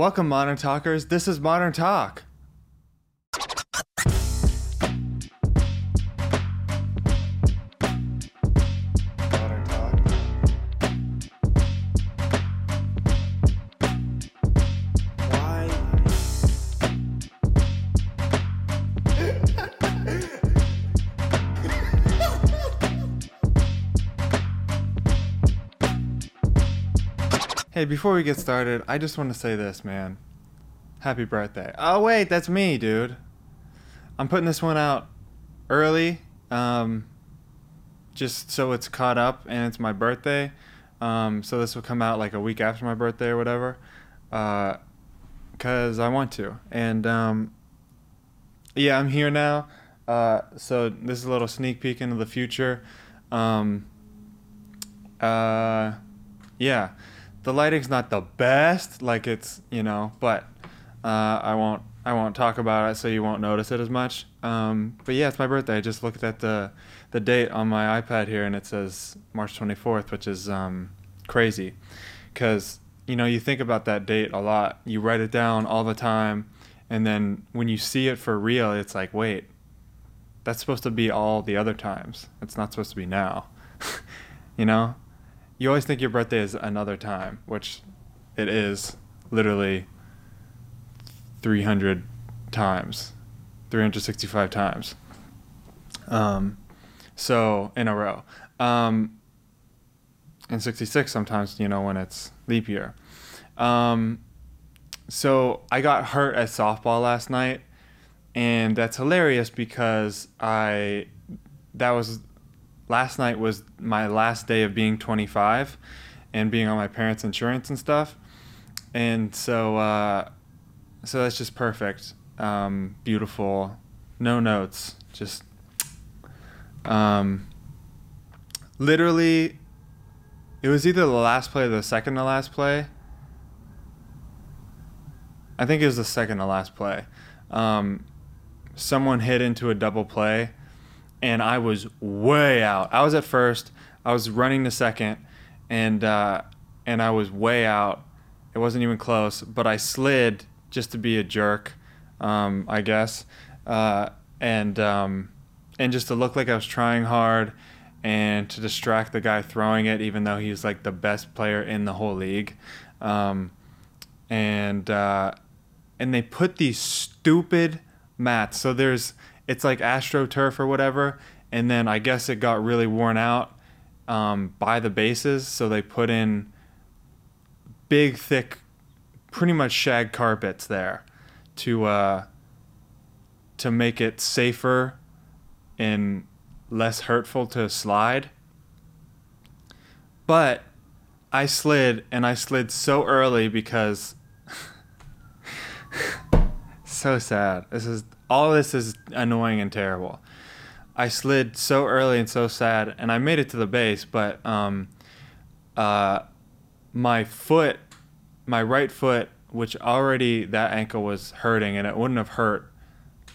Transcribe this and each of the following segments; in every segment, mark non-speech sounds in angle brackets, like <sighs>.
Welcome, Modern Talkers. This is Modern Talk. Hey, before we get started, I just want to say this, man. Happy birthday. Oh, wait, that's me, dude. I'm putting this one out early, um, just so it's caught up and it's my birthday. Um, so this will come out like a week after my birthday or whatever, because I want to. And um, yeah, I'm here now. Uh, so this is a little sneak peek into the future. Um, uh, yeah, the lighting's not the best, like it's you know, but uh, I won't I won't talk about it, so you won't notice it as much. Um, but yeah, it's my birthday. I just looked at the the date on my iPad here, and it says March 24th, which is um, crazy, because you know you think about that date a lot. You write it down all the time, and then when you see it for real, it's like, wait, that's supposed to be all the other times. It's not supposed to be now. <laughs> you know, you always think your birthday is another time, which it is literally 300 times, 365 times. Um, so in a row. Um, and 66 sometimes, you know, when it's leap year. Um, so I got hurt at softball last night, and that's hilarious because I that was last night was my last day of being 25 and being on my parents' insurance and stuff, and so uh, so that's just perfect, um, beautiful, no notes, just um, literally. It was either the last play or the second to last play. I think it was the second to last play. Um, someone hit into a double play, and I was way out. I was at first. I was running to second, and uh, and I was way out. It wasn't even close, but I slid just to be a jerk, um, I guess, uh, and um, and just to look like I was trying hard, and to distract the guy throwing it, even though he's like the best player in the whole league, um, and uh, and they put these stupid mats. So there's it's like AstroTurf or whatever, and then I guess it got really worn out um, by the bases, so they put in big, thick, pretty much shag carpets there to uh, to make it safer and less hurtful to slide. But I slid, and I slid so early because <laughs> so sad. This is all this is annoying and terrible. I slid so early and so sad, and I made it to the base, but um, uh, my foot, my right foot, which already that ankle was hurting, and it wouldn't have hurt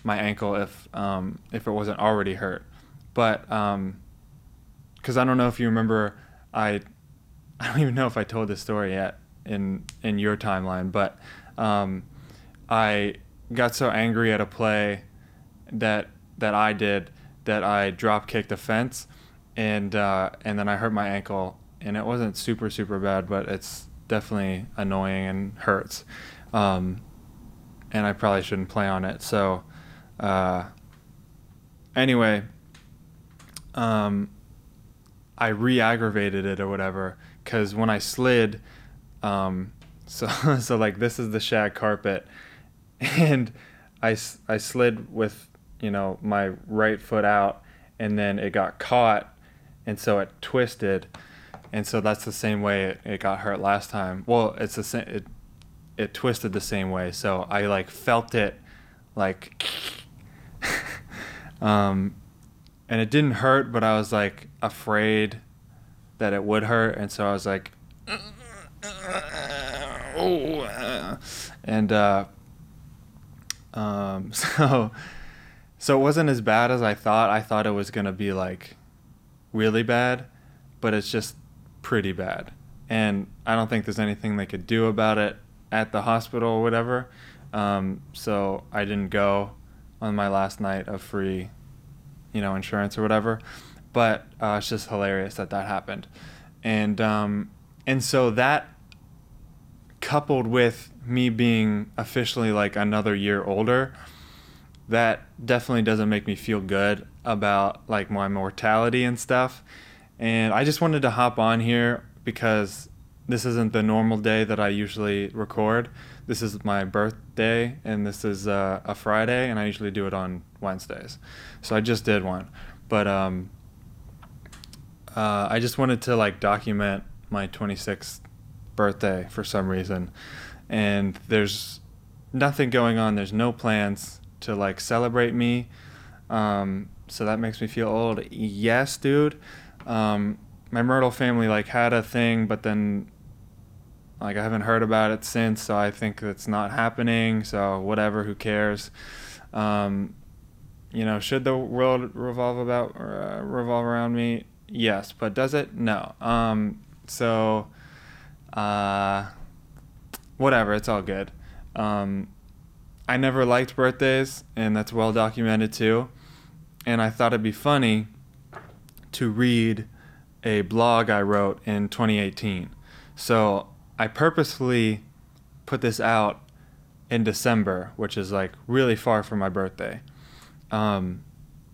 my ankle if um, if it wasn't already hurt. But because I don't know if you remember, I <laughs> I don't even know if I told this story yet in in your timeline, but um, I got so angry at a play that that I did that I drop kicked a fence, and uh, and then I hurt my ankle, and it wasn't super super bad, but it's definitely annoying and hurts, um, and I probably shouldn't play on it. So uh, anyway, um, I re-aggravated it or whatever because when I slid, um, <laughs> so so like this is the shag carpet and I, I slid with you know my right foot out and then it got caught and so it twisted. And so that's the same way it, it got hurt last time. Well it's the same it, it twisted the same way. So i like felt it like <laughs> um and it didn't hurt but i was like afraid that it would hurt. And so i was like oh <laughs> and uh um, <laughs> so, so it wasn't as bad as I thought. I thought it was gonna be like really bad, but it's just pretty bad. And I don't think there's anything they could do about it at the hospital or whatever. Um, so I didn't go on my last night of free, you know, insurance or whatever. But uh, it's just hilarious that that happened, and um, and so that coupled with me being officially like another year older, that definitely doesn't make me feel good about like my mortality and stuff. And I just wanted to hop on here because this isn't the normal day that I usually record. This is my birthday, and this is uh, a Friday, and I usually do it on Wednesdays. So I just did one, but um, uh, I just wanted to like document my 26th birthday for some reason, and there's nothing going on. There's no plans to like celebrate me. Um, so that makes me feel old. Yes, dude. Um, my Myrtle family like had a thing, but then like I haven't heard about it since. So I think it's not happening. So whatever, who cares? Um, you know, should the world revolve about uh, revolve around me? Yes, but does it? No. Um, so, uh, whatever. It's all good. Um, I never liked birthdays, and that's well documented too. And I thought it'd be funny to read a blog I wrote in 2018. So I purposefully put this out in December, which is like really far from my birthday. Um,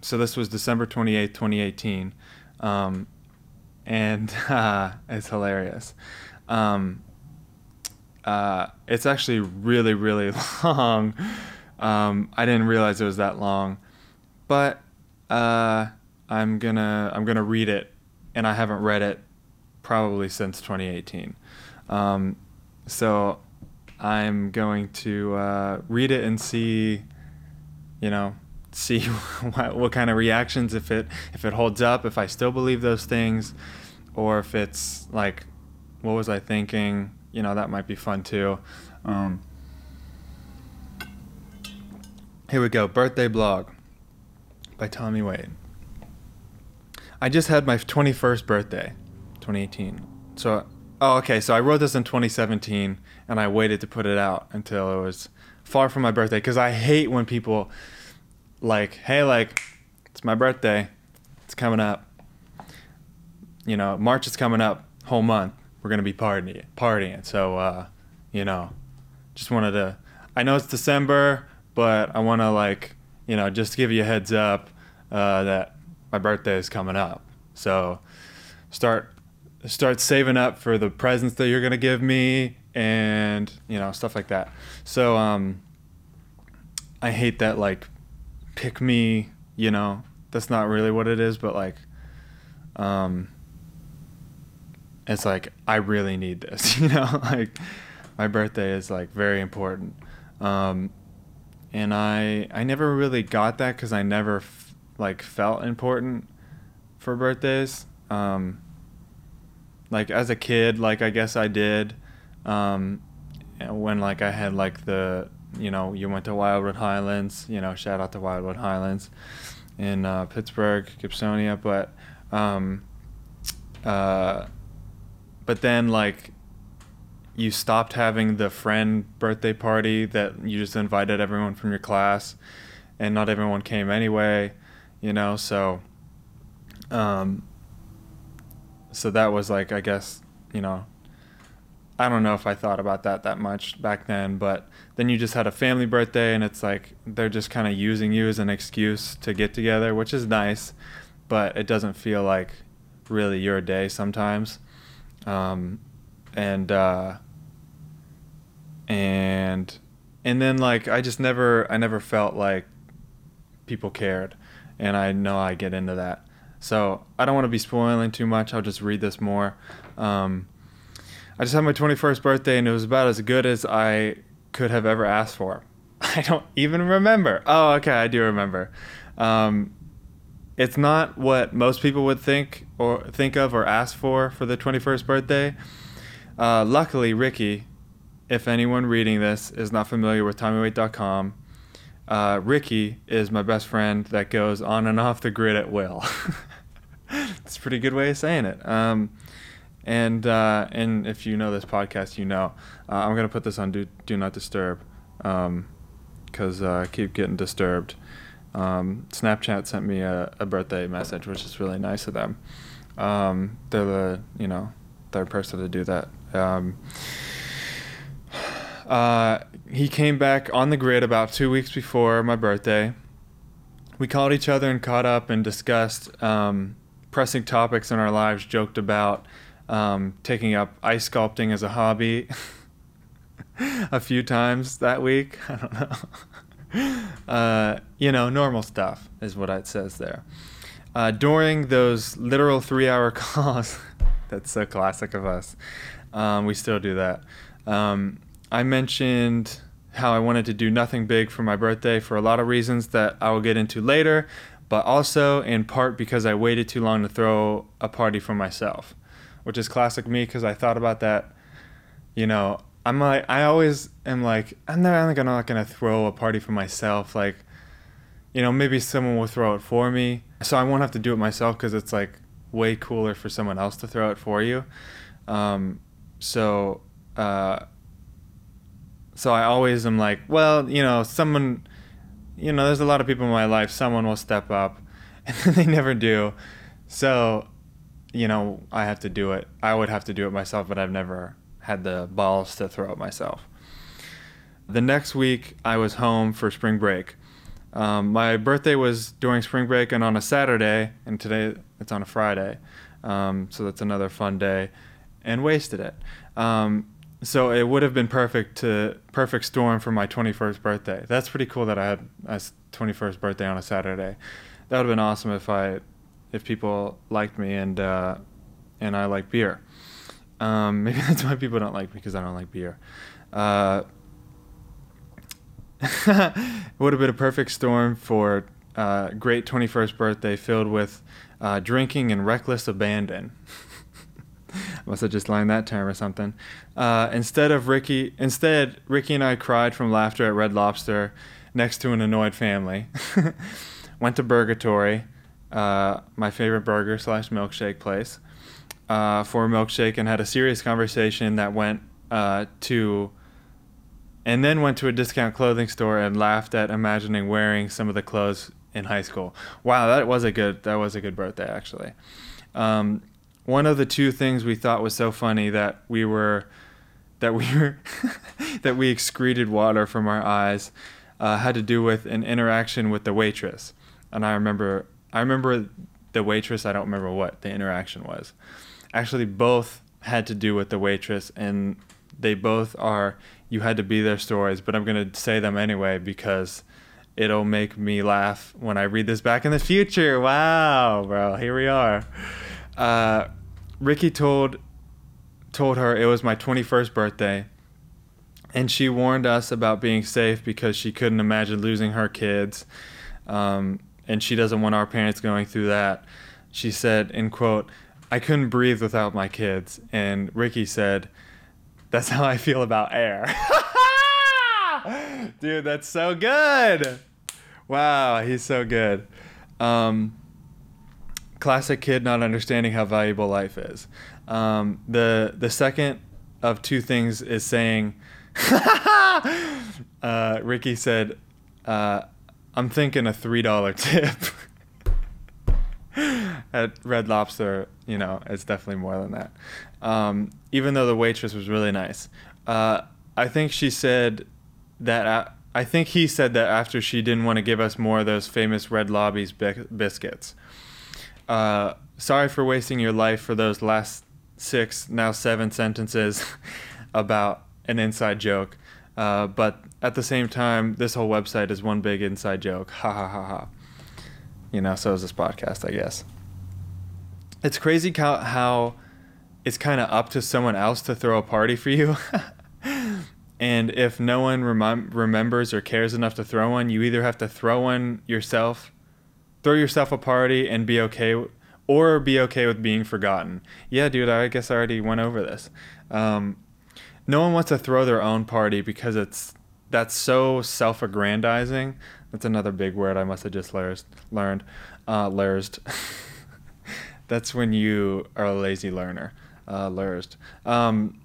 so this was December 28th, 2018. Um, and uh, <laughs> it's hilarious. Um, uh, it's actually really, really <laughs> long. Um, I didn't realize it was that long, but uh, I'm gonna I'm gonna read it, and I haven't read it probably since 2018. Um, so I'm going to uh, read it and see, you know, <laughs> see what, what kind of reactions if it if it holds up, if I still believe those things, or if it's like, what was I thinking? You know that might be fun too. Um, here we go. Birthday blog by Tommy Waite. I just had my 21st birthday, 2018. So, oh, okay. So I wrote this in 2017, and I waited to put it out until it was far from my birthday because I hate when people like, hey, like, it's my birthday, it's coming up. You know, March is coming up, whole month we're gonna be partying, partying. So, uh, you know, just wanted to. I know it's December, but I want to like, you know, just give you a heads up uh, that my birthday is coming up. So, start start saving up for the presents that you're gonna give me, and you know, stuff like that. So, um, I hate that like, pick me. You know, that's not really what it is, but like, um it's like I really need this, <laughs> you know, like my birthday is like very important. Um, and I I never really got that cuz I never f- like felt important for birthdays. Um, like as a kid, like I guess I did um, when like I had like the you know, you went to Wildwood Highlands, you know, shout out to Wildwood Highlands in uh, Pittsburgh, Gibsonia, but um, uh, but then like you stopped having the friend birthday party that you just invited everyone from your class and not everyone came anyway you know so um so that was like i guess you know i don't know if i thought about that that much back then but then you just had a family birthday and it's like they're just kind of using you as an excuse to get together which is nice but it doesn't feel like really your day sometimes um, and uh, and and then like I just never I never felt like people cared, and I know I get into that. So I don't want to be spoiling too much. I'll just read this more. Um, I just had my 21st birthday, and it was about as good as I could have ever asked for. <laughs> I don't even remember. Oh, okay, I do remember. Um, it's not what most people would think or think of or ask for for the 21st birthday. Uh, luckily, Ricky, if anyone reading this is not familiar with TommyWaite.com, uh, Ricky is my best friend that goes on and off the grid at will. <laughs> it's a pretty good way of saying it. Um, and uh, and if you know this podcast, you know uh, I'm gonna put this on do do not disturb, because uh, I keep getting disturbed. Um, Snapchat sent me a, a birthday message, which is really nice of them. Um, they're the you know third person to do that. Um, uh, he came back on the grid about two weeks before my birthday. We called each other and caught up and discussed um, pressing topics in our lives. Joked about um, taking up ice sculpting as a hobby <laughs> a few times that week. <laughs> I don't know. <laughs> uh, you know, normal stuff is what it says there. Uh, during those literal three hour <laughs> calls, that's so classic of us. Um, we still do that. Um, I mentioned how I wanted to do nothing big for my birthday for a lot of reasons that I will get into later, but also in part because I waited too long to throw a party for myself, which is classic me because I thought about that. You know, I'm like, I always am like, I'm not, I'm not gonna throw a party for myself. Like, you know, maybe someone will throw it for me, so I won't have to do it myself because it's like way cooler for someone else to throw it for you. Um, so, uh, so I always am like, well, you know, someone, you know, there's a lot of people in my life. Someone will step up, <laughs> and they never do. So, you know, I have to do it. I would have to do it myself, but I've never had the balls to throw it myself. The next week, I was home for spring break. Um, my birthday was during spring break and on a Saturday, and today it's on a Friday. Um, so that's another fun day, and wasted it. Um, so it would have been perfect to perfect storm for my 21st birthday. That's pretty cool that I had a 21st birthday on a Saturday. That would have been awesome if I, if people liked me and uh, and I like beer. Um, <laughs> maybe that's why people don't like me because I don't like beer. Uh, <laughs> would have been a perfect storm for uh, great 21st birthday filled with uh, drinking and reckless abandon. <laughs> Must have just learned that term or something. Uh, instead of Ricky, instead Ricky and I cried from laughter at Red Lobster, next to an annoyed family. Went to Burgatory, uh, my favorite burger slash milkshake place, uh, for a milkshake, and had a serious conversation that went uh, to, and then went to a discount clothing store and laughed at imagining wearing some of the clothes in high school. Wow, that was a good that was a good birthday actually. Um, one of the two things we thought was so funny that we were that we were <laughs> that we excreted water from our eyes uh, had to do with an interaction with the waitress, and I remember I remember the waitress. I don't remember what the interaction was. Actually, both had to do with the waitress, and they both are you had to be their stories. But I'm gonna say them anyway because it'll make me laugh when I read this back in the future. Wow, bro, here we are. Uh, Ricky told told her it was my 21st birthday, and she warned us about being safe because she couldn't imagine losing her kids, um, and she doesn't want our parents going through that. She said, "In quote, I couldn't breathe without my kids," and Ricky said, "That's how I feel about air." <laughs> Dude, that's so good. Wow, he's so good. Um, classic kid not understanding how valuable life is. Um, the the second of two things is saying. <laughs> uh, Ricky said, uh, "I'm thinking a three dollar <laughs> tip." <laughs> At Red Lobster, you know, it's definitely more than that. Um, even though the waitress was really nice, uh, I think she said that. I think he said that after she didn't want to give us more of those famous Red Lobbies bi- biscuits. Uh, sorry for wasting your life for those last six, now seven sentences <laughs> about an inside joke. Uh, but at the same time, this whole website is one big inside joke. Ha ha ha ha. You know, so is this podcast, I guess. It's crazy how, how it's kind of up to someone else to throw a party for you. <laughs> And if no one rem- remembers or cares enough to throw one, you either have to throw one yourself, throw yourself a party and be okay, or be okay with being forgotten. Yeah, dude, I guess I already went over this. Um, no one wants to throw their own party because it's that's so self-aggrandizing. That's another big word I must have just learned. Learned, uh, <laughs> that's when you are a lazy learner. uh, lurst. Um,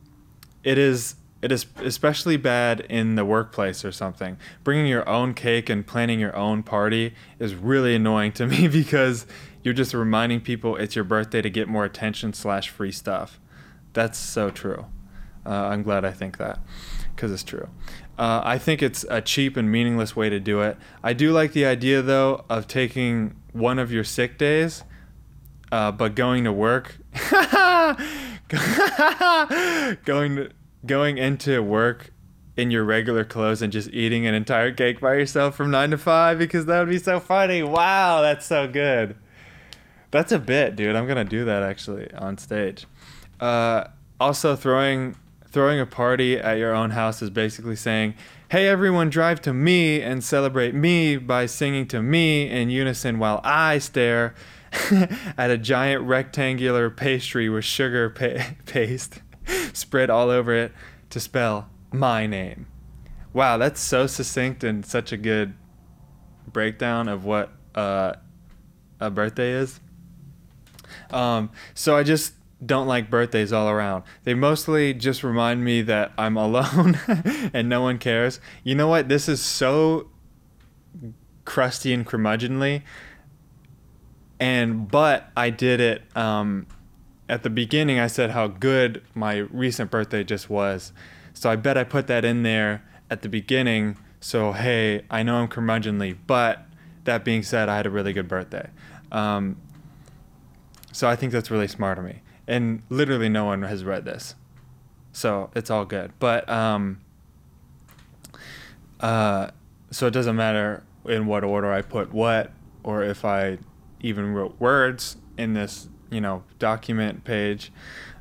it is it is especially bad in the workplace or something. Bringing your own cake and planning your own party is really annoying to <laughs> me because you're just reminding people it's your birthday to get more attention slash free stuff. That's so true. Uh, I'm glad I think that because it's true. Uh, I think it's a cheap and meaningless way to do it. I do like the idea though of taking one of your sick days, uh, but going to work, <laughs> going to going into work in your regular clothes and just eating an entire cake by yourself from nine to five because that would be so funny. Wow, that's so good. That's a bit, dude. I'm gonna do that actually on stage. Uh, also, throwing throwing a party at your own house is basically saying, "Hey, everyone, drive to me and celebrate me by singing to me in unison while I stare." <laughs> at a giant rectangular pastry with sugar pa- <laughs> paste spread all over it to spell my name. Wow, that's so succinct and such a good breakdown of what uh, a birthday is. Um, so I just don't like birthdays all around. They mostly just remind me that I'm <laughs> alone and no one cares. You know what? This is so crusty and curmudgeonly. And but I did it um, at the beginning I said how good my recent birthday just was. So I bet I put that in there at the beginning. So hey, I know I'm curmudgeonly, but that being said, I had a really good birthday. Um, so I think that's really smart of me. And literally no one has read this, so it's all good. But um, uh, so it doesn't matter in what order I put what, or if I even wrote words in this you know document page.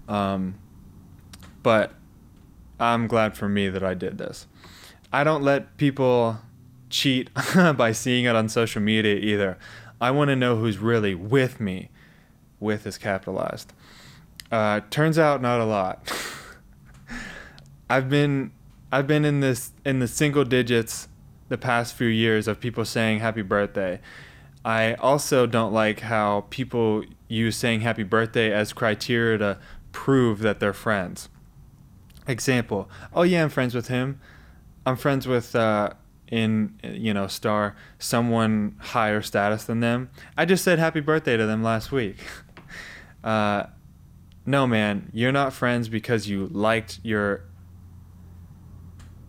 Um, but i'm glad for me that i did this. I don't let people cheat <laughs> by seeing it on social media either. I want to know who's really with me with is capitalized uh, turns out not a lot <laughs> i've been i've been in this in the single digits the past few years of people saying happy birthday I also don't like how people use saying happy birthday as criteria to prove that they're friends. Example, oh yeah, I'm friends with him. I'm friends with uh, in you know star someone higher status than them. I just said happy birthday to them last week. <laughs> Uh, no man, you're not friends because you liked your.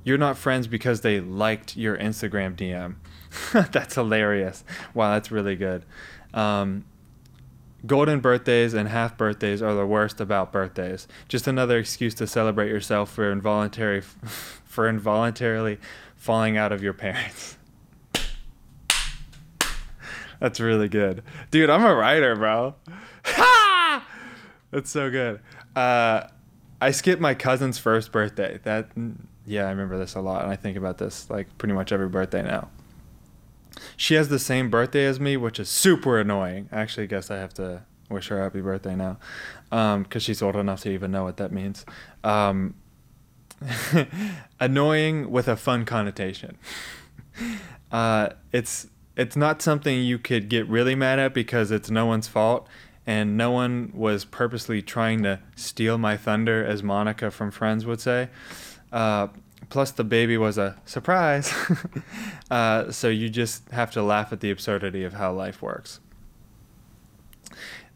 You're not friends because they liked your Instagram DM. <laughs> that's hilarious. Wow, that's really good. Um, golden birthdays and half birthdays are the worst about birthdays. Just another excuse to celebrate yourself for involuntary <laughs> for involuntarily falling out of your parents. <laughs> That's really good. Dude, I'm a writer, bro. That's so good. Uh, I skipped my cousin's first birthday. That yeah, I remember this a lot and I think about this like pretty much every birthday now. She has the same birthday as me, which is super annoying. I actually guess I have to wish her happy birthday now, because um, she's old enough to even know what that means. Um, <laughs> annoying with a fun connotation. <laughs> Uh, it's it's not something you could get really mad at because it's no one's fault and no one was purposely trying to steal my thunder, as Monica from Friends would say. Uh, plus the baby was a surprise. <laughs> uh, so you just have to laugh at the absurdity of how life works.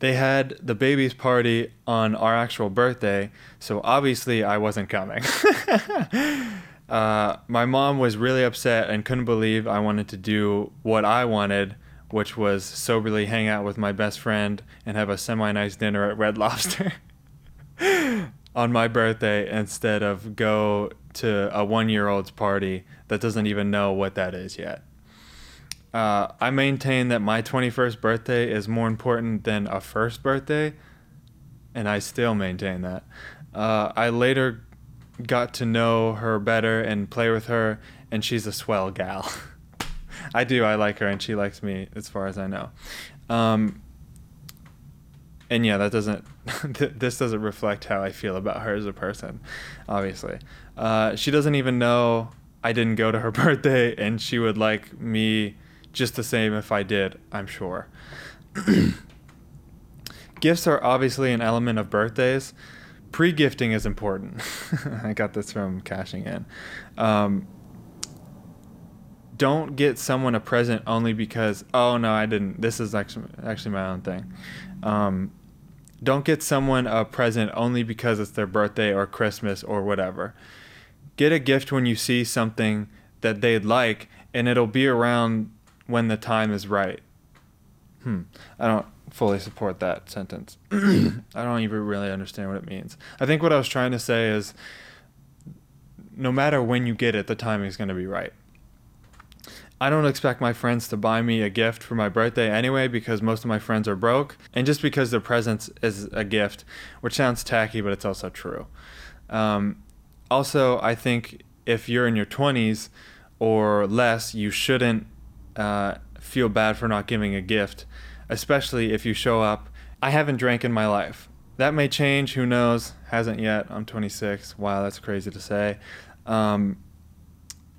They had the baby's party on our actual birthday, so obviously I wasn't coming. <laughs> uh, my mom was really upset and couldn't believe I wanted to do what I wanted, which was soberly hang out with my best friend and have a semi nice dinner at Red <laughs> Lobster on my birthday instead of go to a one year old's party that doesn't even know what that is yet. Uh, I maintain that my 21st birthday is more important than a first birthday, and I still maintain that. Uh, I later got to know her better and play with her, and she's a swell gal. <laughs> I do, I like her, and she likes me as far as I know. Um, and yeah, that doesn't, <laughs> this doesn't reflect how I feel about her as a person, obviously. Uh, she doesn't even know I didn't go to her <laughs> birthday, and she would like me just the same if I did, I'm sure. <clears throat> Gifts are obviously an element of birthdays, pre-gifting is important. <laughs> I got this from cashing in. Um, don't get someone a present only because oh no I didn't. This is actually actually my own thing. Um, don't get someone a present only because it's their birthday or Christmas or whatever. Get a gift when you see something that they'd like, and it'll be around when the time is right. Hmm. I don't fully support that sentence. <clears throat> I don't even really understand what it means. I think what I was trying to say is no matter when you get it, the timing is going to be right. I don't expect my friends to buy me a gift for my birthday anyway because most of my friends are broke, and just because their presents is a gift, which sounds tacky, but it's also true. Um, also, I think if you're in your 20s or less, you shouldn't uh, feel bad for not giving a gift, especially if you show up. I haven't drank in my life. That may change, who knows? Hasn't yet. I'm 26. Wow, that's crazy to say. Um,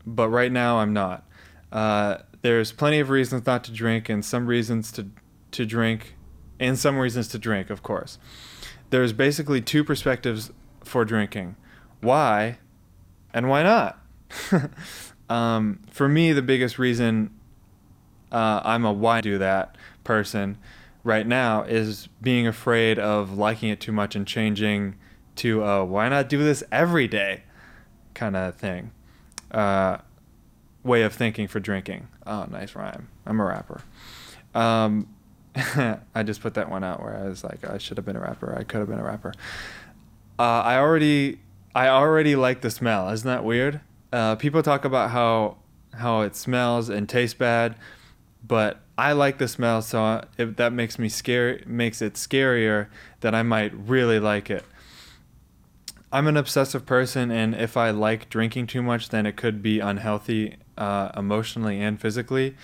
but right now, I'm not. Uh, there's plenty of reasons not to drink, and some reasons to to drink, and some reasons to drink, of course. There's basically two perspectives for drinking: why, and why not. <laughs> um, for me, the biggest reason uh, I'm a why do that person right now is being afraid of liking it too much and changing to a why not do this every day kind of thing. Uh, way of thinking for drinking. Oh, nice rhyme. I'm a rapper. Um, <laughs> I just put that one out where I was like, I should have been a rapper. I could have been a rapper. Uh, I already, I already like the smell. Isn't that weird? Uh, people talk about how how it smells and tastes bad, but I like the smell, so that makes me scary, makes it scarier that I might really like it. I'm an obsessive person, and if I like drinking too much, then it could be unhealthy uh, emotionally and physically.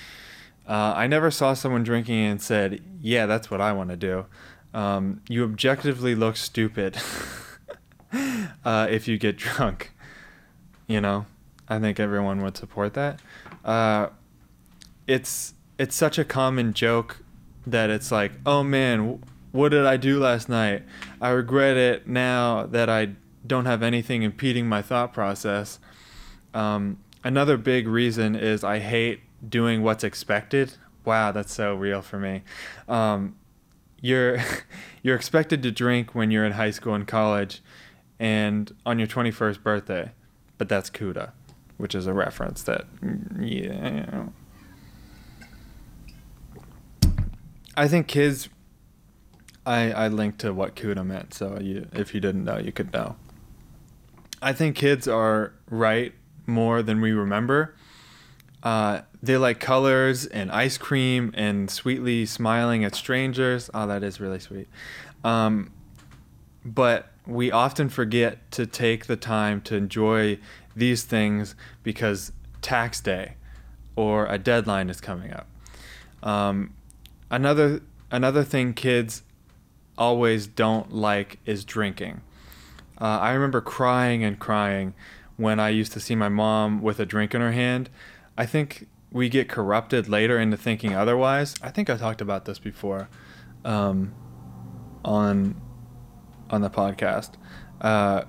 Uh, I never saw someone drinking and said, "Yeah, that's what I want to do." Um, you objectively look stupid <laughs> uh, if you get drunk. You know, I think everyone would support that. Uh, it's it's such a common joke that it's like, "Oh man, what did I do last night? I regret it now that I don't have anything impeding my thought process." Um, another big reason is I hate doing what's expected. Wow, that's so real for me. Um, you're <laughs> you're expected to drink when you're in high school and college, and on your 21st birthday, but that's Cuda, which is a reference that yeah. I think kids. I I linked to what Cuda meant, so you if you didn't know, you could know. I think kids are right more than we remember. Uh, they like colors and ice cream and sweetly smiling at strangers. Oh, that is really sweet. Um, but we often forget to take the time to enjoy these things because tax day or a deadline is coming up. Um, another another thing kids always don't like is drinking. Uh, I remember crying and crying when I used to see my mom with a drink in her hand. I think we get corrupted later into thinking otherwise. I think I talked about this before um, on on the podcast. Uh,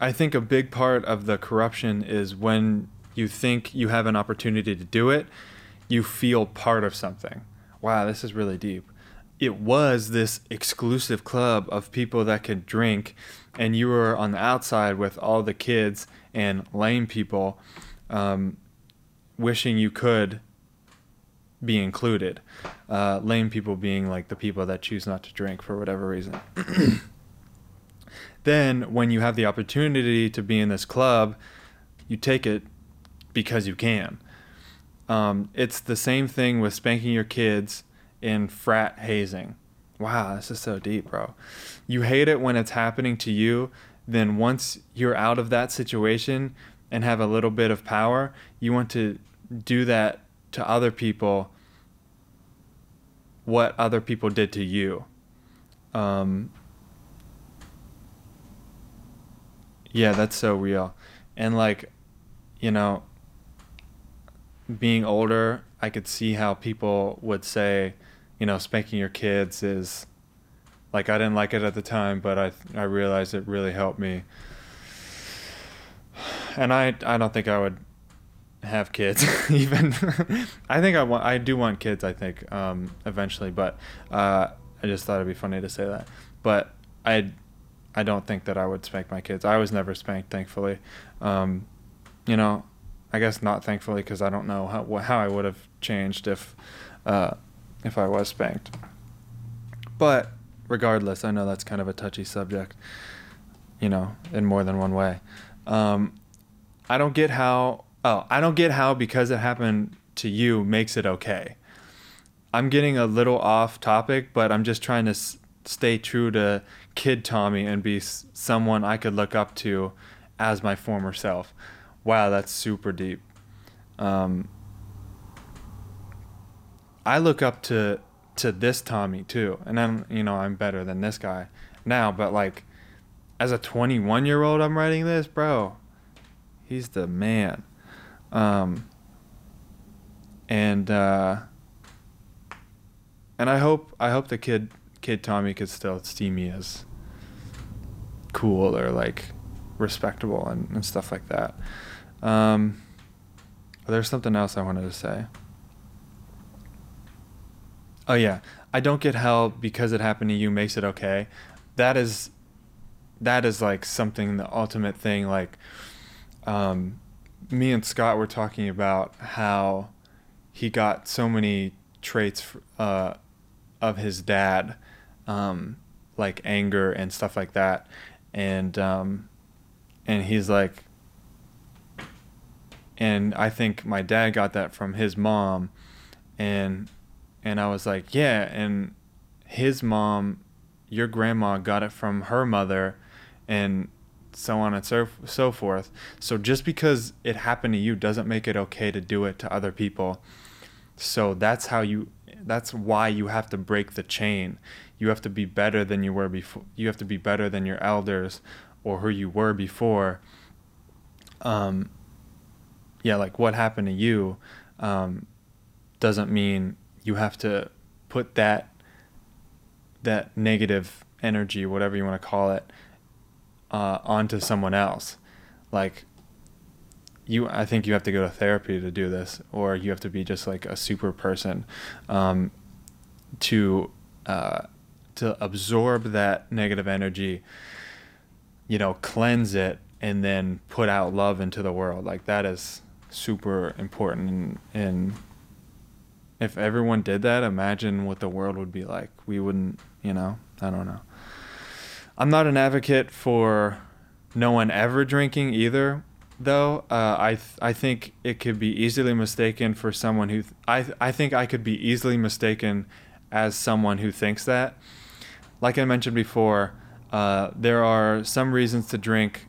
I think a big part of the corruption is when you think you have an opportunity to do it, you feel part of something. Wow, this is really deep. It was this exclusive club of people that could drink and you were on the outside with all the kids and lame people um, wishing you could be included. Uh, lame people being like the people that choose not to drink for whatever reason. <clears throat> then, when you have the opportunity to be in this club, you take it because you can. Um, it's the same thing with spanking your kids in frat hazing. Wow, this is so deep, bro. You hate it when it's happening to you, then once you're out of that situation and have a little bit of power, you want to do that to other people what other people did to you. Um, yeah, that's so real. And like, you know, being older, I could see how people would say, you know, spanking your kids is Like I didn't like it at the time, but I I realized it really helped me. And I I don't think I would have kids <laughs> even. I think I want I do want kids. I think um, eventually, but uh, I just thought it'd be funny to say that. But I I don't think that I would spank my kids. I was never spanked, thankfully. Um, you know, I guess not thankfully because I don't know how how I would have changed if uh, if I was spanked. But regardless, I know that's kind of a touchy subject, you know, in more than one way. Um, I don't get how, oh, I don't get how because it happened to you makes it okay. I'm getting a little off topic, but I'm just trying to s- stay true to kid Tommy and be s- someone I could look up to as my former self. Wow, that's super deep. Um, I look up to to this Tommy too, and I'm you know I'm better than this guy now, but like as a 21 year old, I'm writing this, bro. He's the man, um, and uh, and I hope I hope the kid kid Tommy could still see me as cool or like respectable and, and stuff like that. Um, there's something else I wanted to say. Oh yeah, I don't get how because it happened to you makes it okay. That is, that is like something the ultimate thing. Like, um, me and Scott were talking about how he got so many traits uh, of his dad, um, like anger and stuff like that, and um, and he's like, and I think my dad got that from his mom, and and I was like, yeah, and his mom, your grandma got it from her mother, and so on and so so forth. So just because it happened to you doesn't make it okay to do it to other people. So that's how you that's why you have to break the chain. You have to be better than you were before. You have to be better than your elders or who you were before. Um yeah, like what happened to you um doesn't mean you have to put that that negative energy, whatever you want to call it, uh, onto someone else. Like you, I think you have to go to therapy to do this, or you have to be just like a super person um, to uh, to absorb that negative energy. You know, cleanse it, and then put out love into the world. Like that is super important and if everyone did that, imagine what the world would be like. We wouldn't, you know, I don't know. I'm not an advocate for no one ever drinking either, though. Uh, I th- I think it could be easily mistaken for someone who th- I th- I think I could be easily mistaken as someone who thinks that. Like I mentioned before, uh, there are some reasons to drink,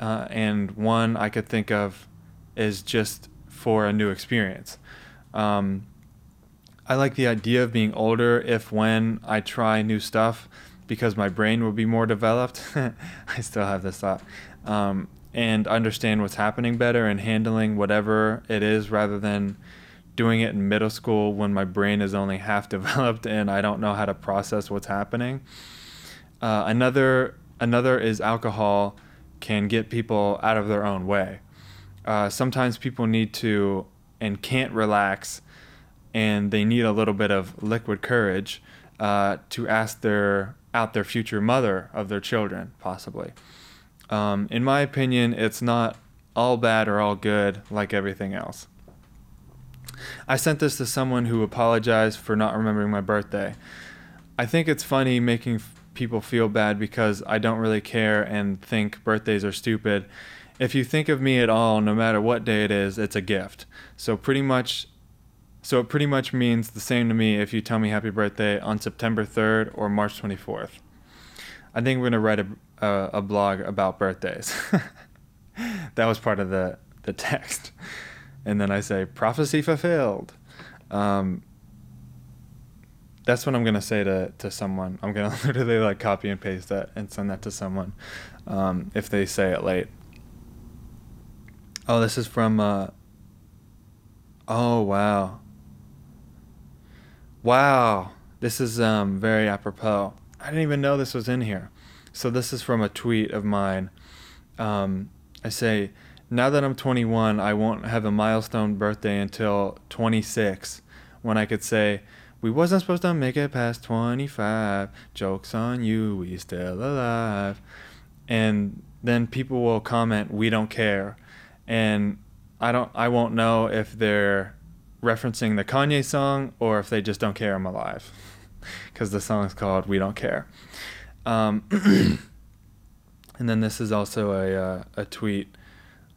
uh, and one I could think of is just for a new experience. Um, I like the idea of being older if when I try new stuff because my brain will be more developed. <laughs> I still have this thought. Um, and understand what's happening better and handling whatever it is rather than doing it in middle school when my brain is only <laughs> half developed and I don't know how to process what's happening. Uh, another another is alcohol can get people out of their own way. Uh, sometimes people need to and can't relax and they need a little bit of liquid courage uh, to ask their out their future mother of their children, possibly. Um, in my opinion, it's not all bad or all good like everything else. I sent this to someone who apologized for not remembering my birthday. I think it's funny making f- people feel bad because I don't really care and think birthdays are stupid. If you think of me at all, no matter what day it is, it's a gift. So pretty much so it pretty much means the same to me if you tell me happy birthday on September 3rd or March 24th. I think we're going to write a, a, blog about birthdays. <laughs> that was part of the, the text. And then I say, prophecy fulfilled. Um, that's what I'm going to say to, to someone. I'm going <laughs> to literally like copy and paste that and send that to someone um, if they say it late. Oh, this is from. Uh, oh, wow. Wow, this is um, very apropos. I didn't even know this was in here. So this is from a tweet of mine. Um, I say, now that I'm 21, I won't have a milestone birthday until 26, when I could say, we wasn't supposed to make it past 25. Jokes on you, we still alive. And then people will comment, we don't care. And I don't I won't know if they're referencing the Kanye song or if they just don't care I'm alive. <laughs> Cuz the song's called We Don't Care. Um, <clears throat> and then this is also a uh, a tweet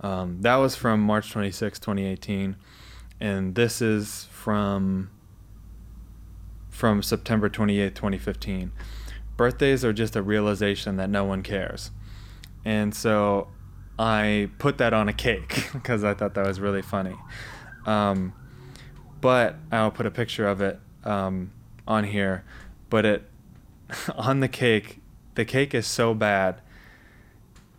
um, that was from March 26, 2018, and this is from from September 28, 2015. Birthdays are just a realization that no one cares. And so I put that on a cake <laughs> because I thought that was really funny. Um, but I'll put a picture of it um, on here. But it <laughs> on the cake, the cake is so bad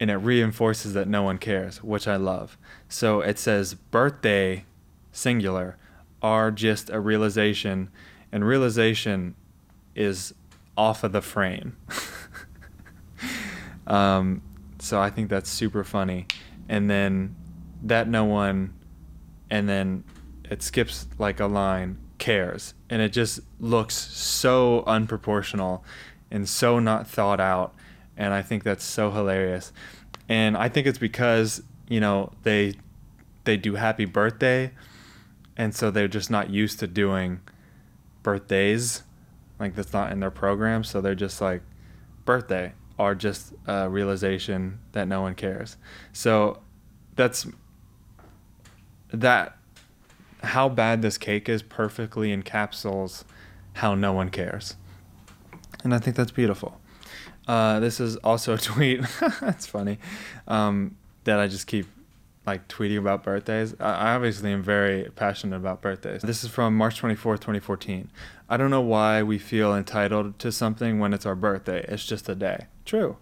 and it reinforces that no one cares, which I love. So it says birthday singular are just a realization and realization is off of the frame. <laughs> um, so I think that's super funny. And then that no one, and then it skips like a line, cares. And it just looks so unproportional and so not thought out. And I think that's so hilarious. And I think it's because, you know, they they do happy birthday and so they're just not used to doing birthdays like that's not in their program so they're just like birthday or just a realization that no one cares so that's that how bad this cake is perfectly encapsulates how no one cares and i think that's beautiful uh, this is also a <laughs> tweet that's funny um, that i just keep like tweeting about birthdays. I obviously am very passionate about birthdays. This is from March 24th, 2014. I don't know why we feel entitled to something when it's our birthday. It's just a day. True.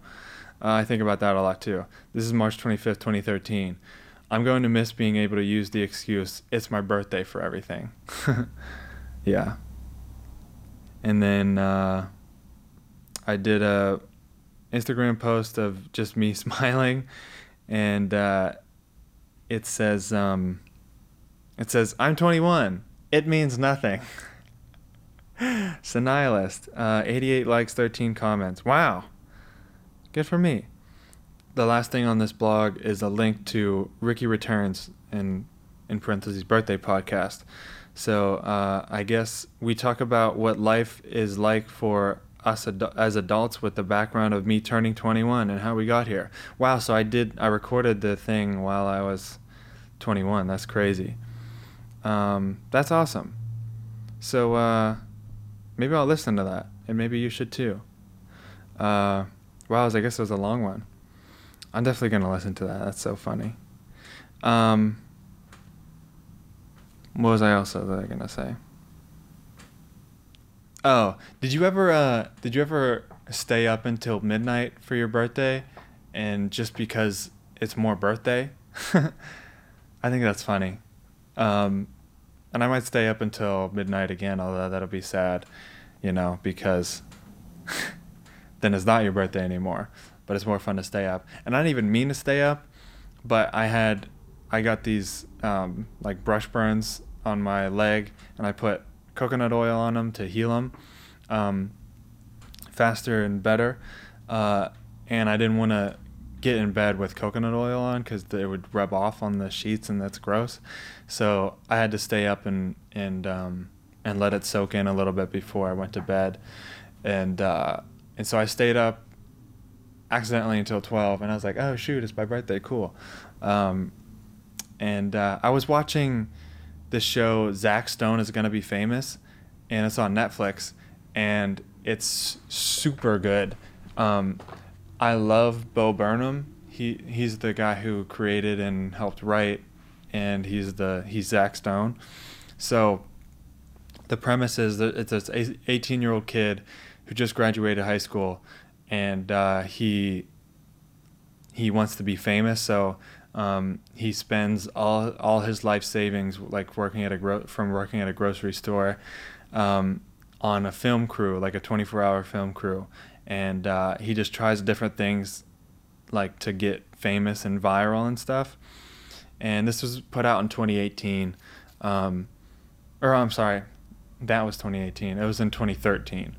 Uh, I think about that a lot too. This is March 25th, 2013. I'm going to miss being able to use the excuse, it's my birthday for everything. <laughs> yeah. And then uh, I did a Instagram post of just me <laughs> smiling and uh, it says um, it says I'm 21. It means nothing. <laughs> Senilist, uh, 88 likes, 13 comments. Wow, good for me. The last thing on this blog is a link to Ricky Returns in in parentheses birthday podcast. So uh, I guess we talk about what life is like for us ad- as adults with the background of me turning 21 and how we got here. Wow, so I did I recorded the thing while I was 21. That's crazy. Um, that's awesome. So uh, maybe I'll listen to that, and maybe you should too. Uh, wow, I guess it was a long one. I'm definitely gonna listen to that. That's so funny. Um, what was I also gonna say? Oh, did you ever uh, did you ever stay up until midnight for your birthday, and just because it's more birthday? <laughs> I think that's funny, um, and I might stay up until midnight again. Although that'll be sad, you know, because <laughs> then it's not your birthday anymore. But it's more fun to stay up, and I didn't even mean to stay up, but I had I got these um, like brush burns on my leg, and I put coconut oil on them to heal them um, faster and better. Uh, and I didn't want to get in bed with coconut oil on because it would rub off on the sheets and that's gross. So I had to stay up and and um, and let it soak in a little bit before I went to bed, and uh, and so I stayed up accidentally until twelve, and I was like, oh shoot, it's my birthday, cool. Um, and uh, I was watching the show Zach Stone is gonna be famous, and it's on Netflix, and it's super good. Um, I love Bo Burnham. He he's the guy who created and helped write, and he's the he's Zach Stone. So the premise is that it's an 18 year old kid who just graduated high school, and uh, he he wants to be famous. So um, he spends all all his life savings, like working at a gro- from working at a grocery store, um, on a film crew, like a 24 hour film crew, and uh, he just tries different things like to get famous and viral and stuff. And this was put out in 2018, um, or I'm sorry, that was 2018. It was in 2013,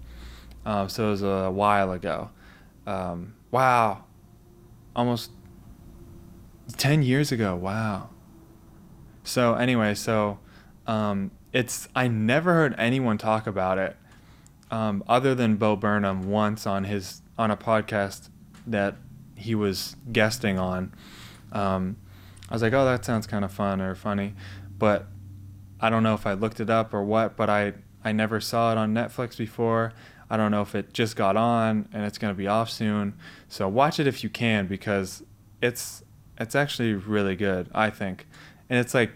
uh, so it was a while ago. Um, wow, almost 10 years ago. Wow. So anyway, so um, it's I never heard anyone talk about it um, other than Bo Burnham once on his on a podcast that he was guesting on. Um, I was like, oh, that sounds kind of fun or funny, but I don't know if I looked it up or what. But I I never saw it on Netflix before. I don't know if it just got on and it's gonna be off soon. So watch it if you can because it's it's actually really good, I think, and it's like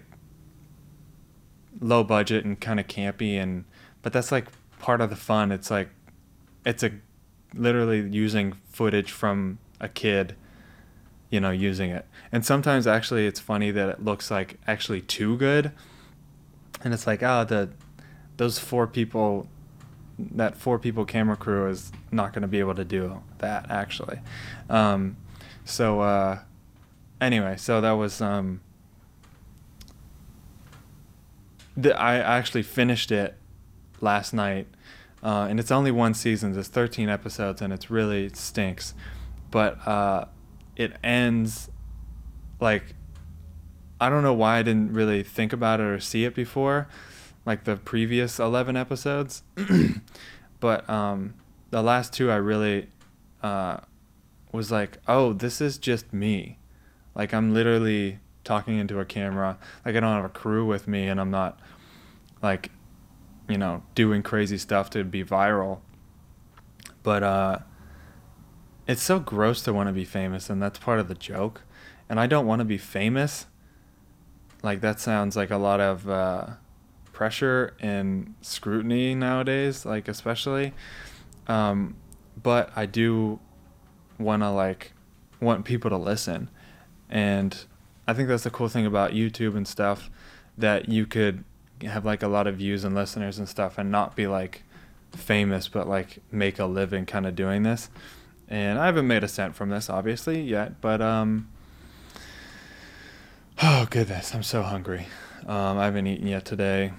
low budget and kind of campy and but that's like part of the fun. It's like it's a literally using footage from a kid, you know, using it. And sometimes actually it's funny that it looks like actually too good. And it's like, oh, the those four people that four people camera crew is not going to be able to do that actually. Um, so uh, anyway, so that was um, the, I actually finished it last night, uh, and it's only one season. There's 13 episodes, and it's really it stinks, but uh, it ends like I don't know why I didn't really think about it or see it before, like the previous 11 episodes, <clears throat> but um, the last two I really uh, was like, oh, this is just me, like I'm literally talking into a camera. Like I don't have a crew with me, and I'm not like you know doing crazy stuff to be viral. But uh, it's so gross to want to be famous, and that's part of the joke. And I don't want to be famous. Like that sounds like a lot of uh, pressure and scrutiny nowadays, like especially. Um, but I do want to like want people to listen, and I think that's the cool thing about YouTube and stuff that you could have like a lot of views and listeners and stuff and not be like famous but like make a living kind of doing this. And I haven't made a cent from this obviously yet, but um <sighs> oh goodness, I'm so hungry. Um, I haven't eaten yet today.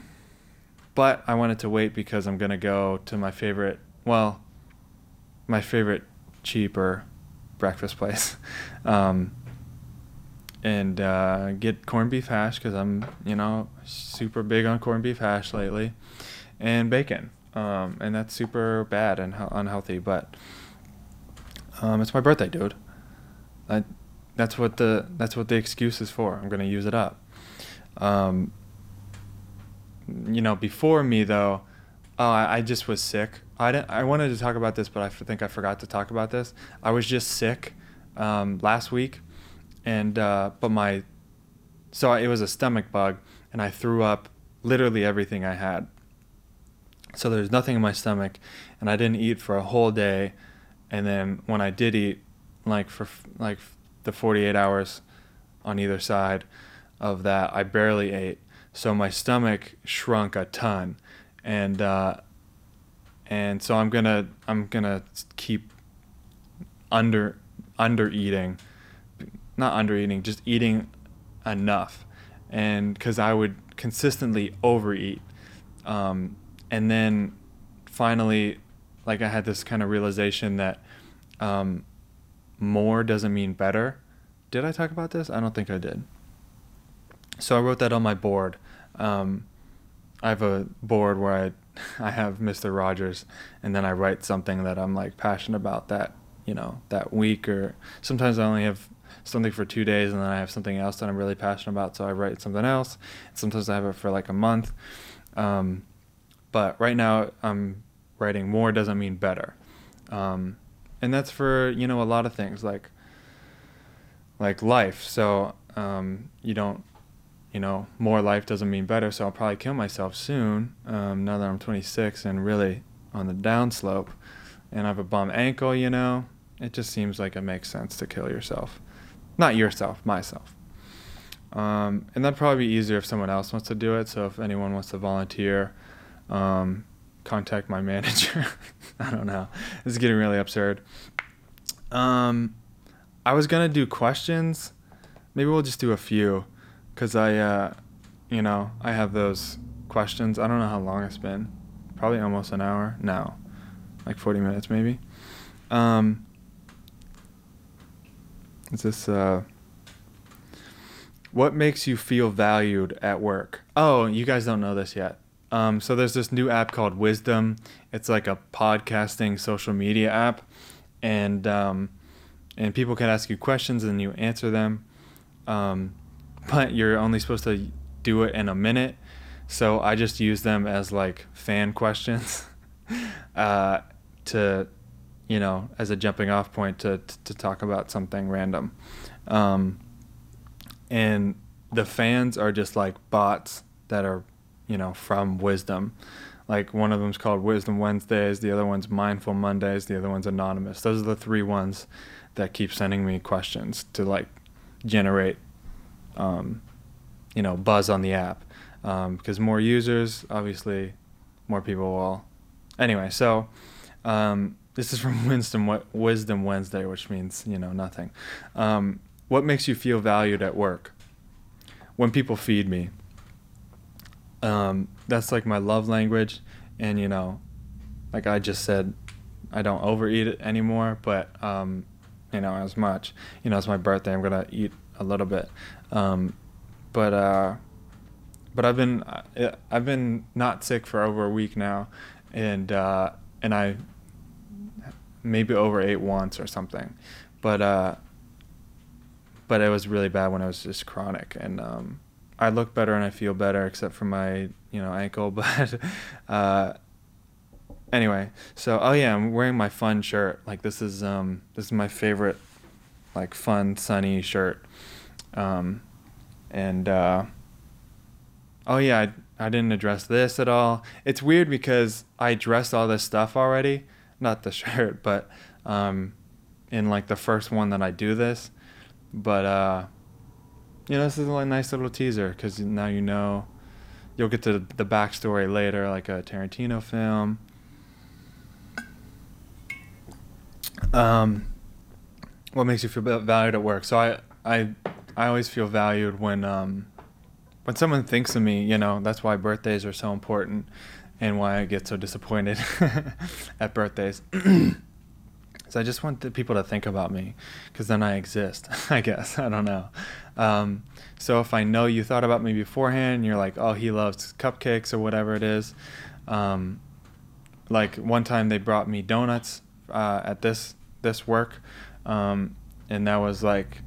But I wanted to wait because I'm to go to my favorite, well, my favorite cheaper breakfast place. <laughs> Um, and uh, get corned beef hash because I'm, you know, super big on corned beef hash lately, and bacon. Um, and that's super bad and unhealthy, but um, it's my birthday, dude. I, that's what the that's what the excuse is for. I'm gonna use it up. Um, you know, before me though, oh, I, I just was sick. I didn't, I wanted to talk about this, but I think I forgot to talk about this. I was just sick um, last week and uh, but my so it was a stomach bug, and I threw up literally everything I had. So there's nothing in my stomach, and I didn't eat for a whole day, and then when I did eat, like for like the 48 hours on either side of that, I barely ate. So my stomach shrunk a ton, and uh, and so I'm gonna I'm gonna keep under under eating not under eating, just eating enough. And because I would consistently overeat. Um, and then finally, like I had this kind of realization that um, more doesn't mean better. Did I talk about this? I don't think I did. So I wrote that on my board. Um, I have a board where I <laughs> I have Mr. Rogers, and then I write something that I'm like passionate about that you know that week, or sometimes I only have something for two days and then I have something else that I'm really passionate about, so I write something else. Sometimes I have it for like a month. Um, but right now I'm writing more doesn't mean better. Um, and that's for, you know, a lot of things like like life. So um, you don't you know, more life doesn't mean better, so I'll probably kill myself soon. Um, now that I'm 26 and really on the downslope, and I have a bum ankle, you know, it just seems like it makes sense to kill yourself. Not yourself, myself. Um, and that'd probably be easier if someone else wants to do it. So if anyone wants to volunteer, um, contact my <laughs> manager. I don't know. This is getting really absurd. Um, I was gonna do questions. Maybe we'll just do a few, cause I, uh, you know, I have those questions. I don't know how long it's been. Probably almost an hour. now, like 40 minutes maybe. Um, is this uh? What makes you feel valued at work? Oh, you guys don't know this yet. Um, so there's this new app called Wisdom. It's like a podcasting social media app, and um, and people can ask you questions and you answer them. Um, but you're only supposed to do it in a minute. So I just use them as like fan <laughs> questions uh, to, you know, as a jumping off point to, to, to talk about something random. Um, and the fans are just like bots that are, you know, from Wisdom. Like one of them's called Wisdom Wednesdays, the other one's Mindful Mondays, the other one's Anonymous. Those are the three ones that keep sending me questions to like generate, um, you know, buzz on the app. Um, because more users, obviously, more people will. Anyway, so um, this is from <laughs> Wisdom Wisdom Wednesday, which means you know nothing. Um, what makes you feel valued at work? When people feed me. Um, that's like my love language, and you know, like I just said, I don't overeat it anymore, but um, you know, as much. You know, it's my birthday. I'm gonna eat a little bit, um, but uh, but I've been uh, I've been not sick for over a week now, and uh, and I maybe overate once or something, but uh, but it was really bad when it was just chronic, and um, I look better and I feel better except for my you know ankle, <laughs> but. Uh, anyway, so oh yeah, I'm wearing my fun shirt. Like this is um this is my favorite like fun sunny shirt. Um and uh oh yeah, I, I didn't address this at all. It's weird because I addressed all this stuff already, not the <laughs> shirt, but um in like the first one that I do this. But uh you know, this is a nice little teaser cuz now you know you'll get to the backstory later, like a Tarantino film. Um, what makes you feel valued at work? So I, I, I always feel valued when, um, when someone thinks of me. You know, that's why birthdays are so important, and why I get so disappointed <laughs> at birthdays. <clears throat> so I just want people to think about me, because then I exist. <laughs> I guess I don't know. Um, so if I know you thought about me beforehand, you're like, oh, he loves cupcakes or whatever it is. Um, like one time they brought me donuts uh, at this this work, um, and that was like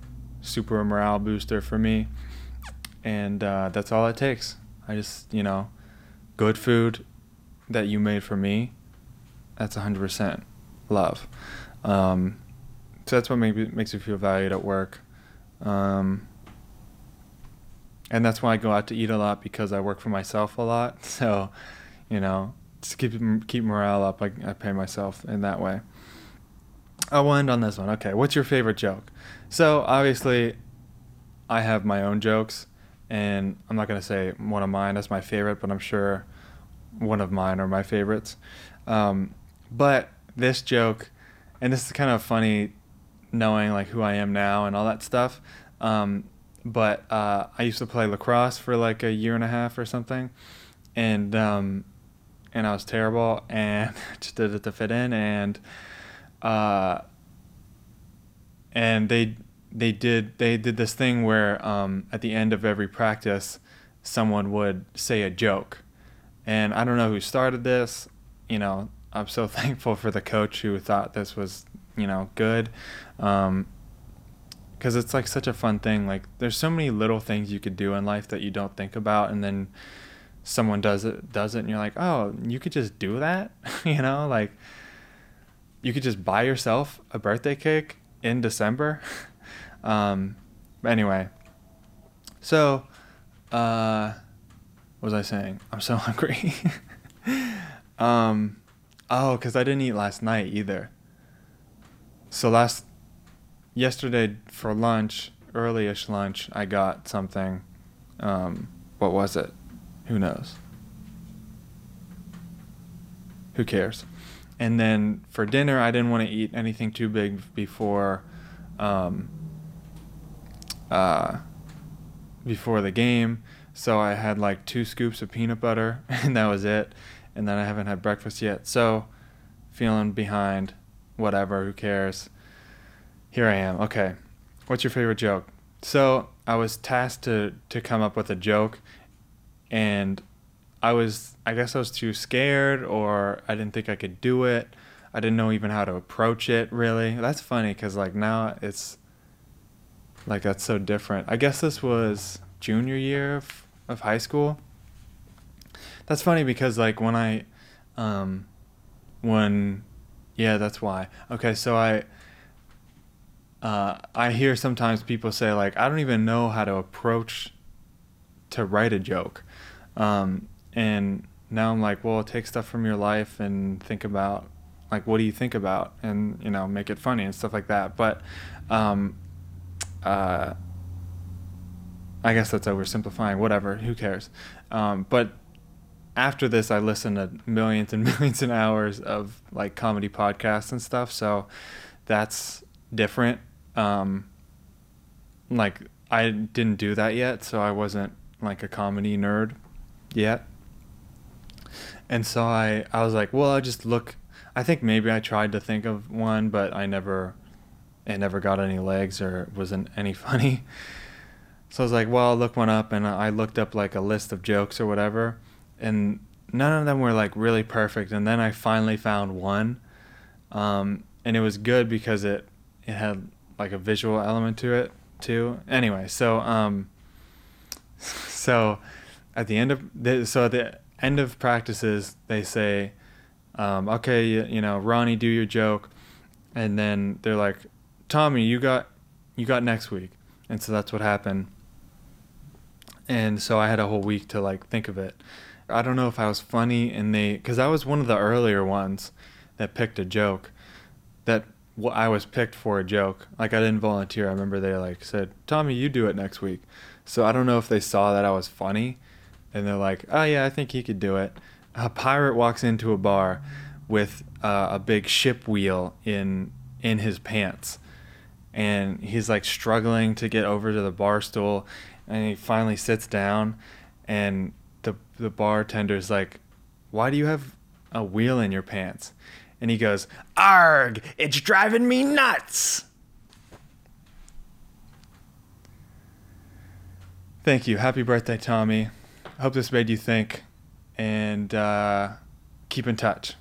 super morale booster for me. And uh, that's all it takes. I just you know, good food that you made for me. That's hundred percent love. Um, so that's what maybe makes you feel valued at work. Um, and that's why I go out to eat a lot because I work for myself a lot. <laughs> So, you know, to keep keep morale up, I, I pay myself in that way. I will end on this one. Okay, what's your favorite joke? So obviously, I have my own jokes, and I'm not gonna say one of mine is my favorite, but I'm sure one of mine are my favorites. Um, but this joke, and this is kind of funny, knowing like who I am now and all that stuff. Um, but uh, I used to play lacrosse for like a year and a half or something, and um, and I was terrible and <laughs> just did it to fit in and uh, and they they did they did this thing where um, at the end of every practice someone would say a joke. And I don't know who started this. You know I'm so <laughs> thankful for the coach who thought this was you know good. Um, because it's like such a fun thing. Like there's so many little things you could do in life that you don't think about and then someone does it does it and you're like oh you could just do that? <laughs> You know like you could just buy yourself a birthday cake in december. <laughs> Um anyway so uh what was i saying? I'm so <laughs> hungry. Um oh because i didn't eat last night either. So last yesterday for lunch early-ish lunch i got something. Um what was it? Who knows? Who cares? And then for dinner, I didn't want to eat anything too big before, um, uh, before the game. So I had like two scoops of peanut butter, <laughs> and that was it. And then I haven't had breakfast yet. So feeling behind, whatever, who cares? Here I am. Okay. What's your favorite joke? So I was tasked to, to come up with a joke, and I was, I guess I was too scared, or I didn't think I could do it. I didn't know even how to approach it, really. That's funny because, like, now it's like that's so different. I guess this was junior year of, of high school. That's funny because, like, when I, um, when, yeah, that's why. Okay, so I, uh, I hear sometimes people say like I don't even know how to approach to write a joke, um, and now I'm like, well, take stuff from your life and think about like what do you think about, and you know, make it funny and stuff like that. But um, uh, I guess that's oversimplifying. Whatever, who cares? Um, but after this, I listened to millions and <laughs> millions and hours of like comedy podcasts and stuff. So that's different um, like I didn't do that yet, so I wasn't like a comedy nerd yet. And so I, I was like, well, I just look. I think maybe I tried to think of one, but I never, it never got any legs or wasn't any <laughs> funny. So I was like, well, I'll look one up, and I looked up like a list of jokes or whatever, and none of them were like really perfect. And then I finally found one, um, and it was good because it it had like a visual element to it too. Anyway, so um, <laughs> so at the end of the, so at the end of practices, they say, um, okay, you, you know, Ronnie, do your joke, and then they're like, Tommy, you got you got next week, and so that's what happened. And so I had a whole week to like think of it. I don't know if I was funny and they, because I was one of the earlier ones that picked a joke that well, I was picked for a joke. Like I didn't volunteer. I remember they like said, "Tommy, you do it next week." So I don't know if they saw that I was funny, and they're like, "Oh yeah, I think he could do it." A pirate walks into a bar with uh, a big ship wheel in in his pants, and he's like struggling to get over to the bar stool, and he finally sits down, and the the bartender's like, "Why do you have a wheel in your pants?" and he goes, Arg, it's driving me nuts. Thank you. Happy birthday, Tommy. Hope this made you think and uh, keep in touch.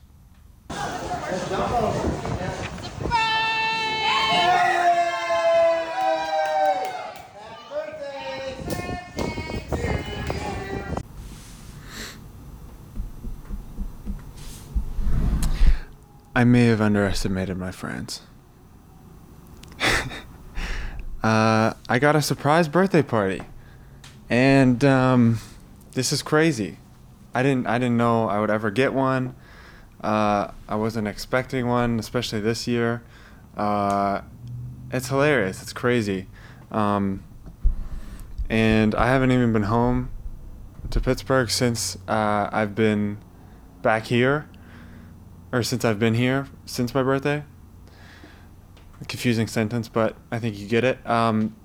I may have underestimated my friends. <laughs> uh, I got a surprise birthday party, and um, this is crazy. I didn't I didn't know I would ever get one. Uh, I wasn't expecting one, especially this year. Uh, it's hilarious. It's crazy. Um, and I haven't even been home to Pittsburgh since uh, I've been back here or since I've been here since my birthday. A confusing sentence, but I think you get it. Um,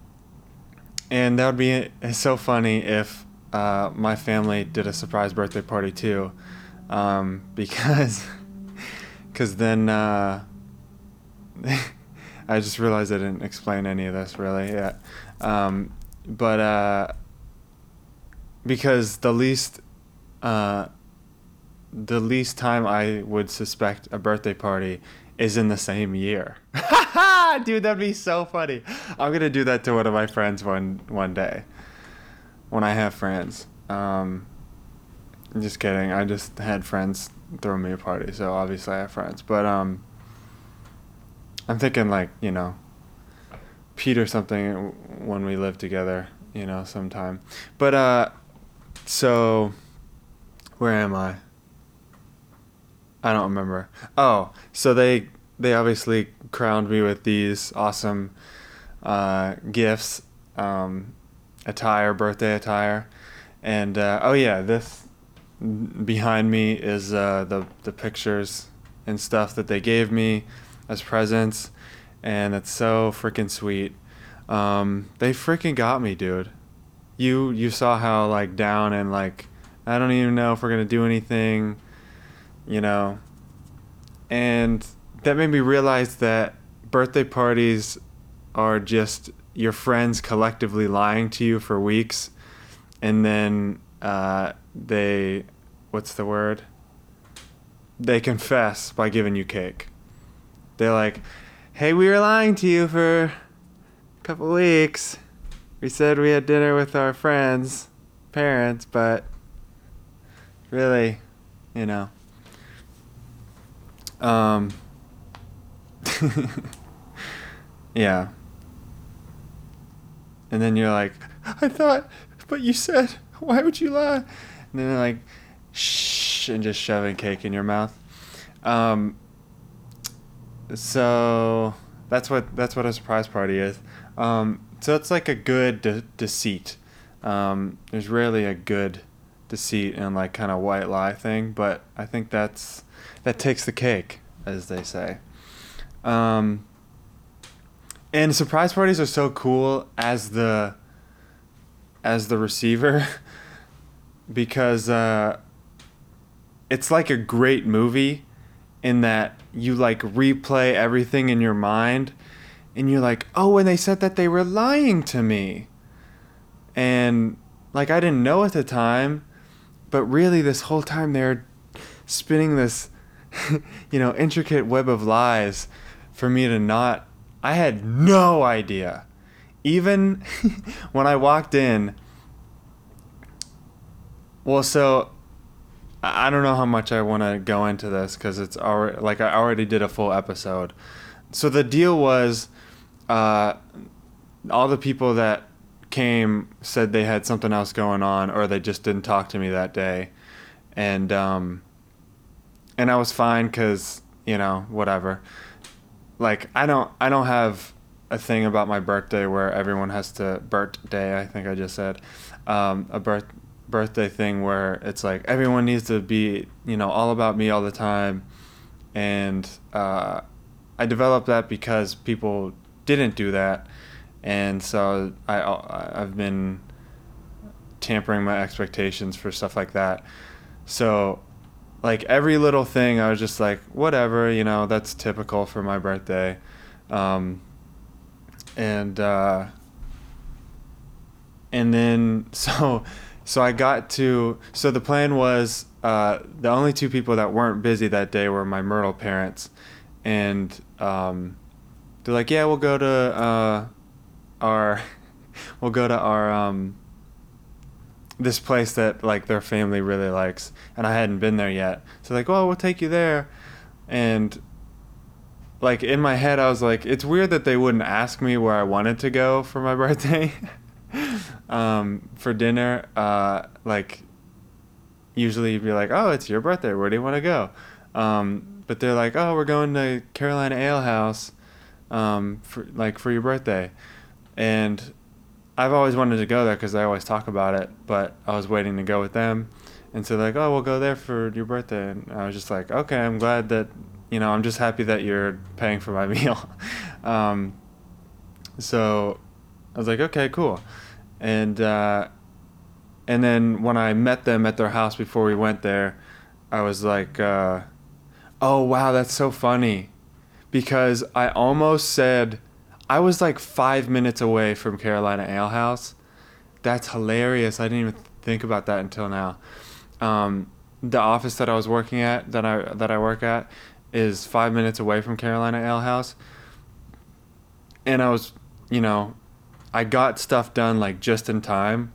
and that would be so funny if uh, my family did a surprise birthday party too, um, <laughs> because because then uh, <laughs> I just realized I didn't explain any of this really yet. Um, but uh, because the least uh, the least time I would suspect a birthday party is in the same year. <laughs> Dude, that'd be so funny. I'm gonna do that to one of my friends one one day. When I have friends. Um, just kidding. I just had friends throw me a party, so obviously I have friends. But um, I'm thinking like you know, Pete or something when we live together. You know, sometime. But uh, so where am I? I don't remember. Oh, so they they obviously crowned me with these awesome uh, gifts, um, attire, birthday attire, and uh, oh yeah, this behind me is uh, the the pictures and stuff that they gave me as presents, and it's so freaking sweet. Um, they freaking got me, dude. You you saw how like down and like I don't even know if we're gonna do anything, you know. And that made me realize that birthday parties are just your friends collectively lying to you for weeks, and then uh, they, what's the word? They confess by giving you cake. They're like, "Hey, we were lying to you for a couple weeks. We said we had dinner with our friends, parents, but really, you know." Um. <laughs> yeah. And then you're like, I thought, but you said, why would you lie? And then they're like, shh, and just shoving cake in your mouth. Um, so that's what that's what a surprise party is. Um, so it's like a good de- deceit. Um, there's rarely a good deceit and like kind of white lie thing, but I think that's that takes the cake, as they say. Um, and surprise parties are so cool as the as the receiver <laughs> because uh, it's like a great movie in that you like replay everything in your mind and you're like oh and they said that they were lying to me. And like i didn't know at the time but really this whole time they're spinning this <laughs> you know intricate web of lies for me to not I had no idea. Even <laughs> when I walked in, well, so I don't know how much I want to go into this because it's already like I already did a full episode. So the deal was, uh, all the people that came said they had something else going on or they just didn't talk to me that day, and um, and I was fine because you know whatever like I don't I don't have a thing about my birthday where everyone has to birthday I think I just said um, a birth birthday thing where it's like everyone needs to be you know all about me all the time. And uh, I developed that because people didn't do that. And so I I've been tampering my expectations for stuff like that. So like every little thing i was just like whatever you know that's typical for my birthday. Um, and uh, and then <laughs> so so i got to so the plan was uh, the only two people that weren't busy that day were my myrtle parents. And um, they're like yeah we'll go to uh, our <laughs> we'll go to our um, this place that like their family really likes, and I hadn't been there yet. So like, well, we'll take you there, and like in my head, I was like, it's weird that they wouldn't ask me where I wanted to go for my <laughs> birthday, um, for dinner. Uh, like, usually you'd be like, oh, it's your birthday. Where do you want to go? Um, but they're like, oh, we're going to Carolina Ale House, um, for like for your birthday, and I've always wanted to go there because I always talk about it, but I was waiting to go with them. And so like, oh, we'll go there for your birthday. And I was just like, okay, I'm glad that, you know, I'm just happy that you're paying for my <laughs> meal. um, so I was like, okay, cool. And, uh, and then when I met them at their house before we went there, I was like, uh, oh, wow, that's so funny. Because I almost said, I was like five minutes away from Carolina Ale House. That's hilarious. I didn't even think about that until now. Um, the office that I was working at, that I that I work at, is five minutes away from Carolina Ale House. And I was, you know, I got stuff done like just in time,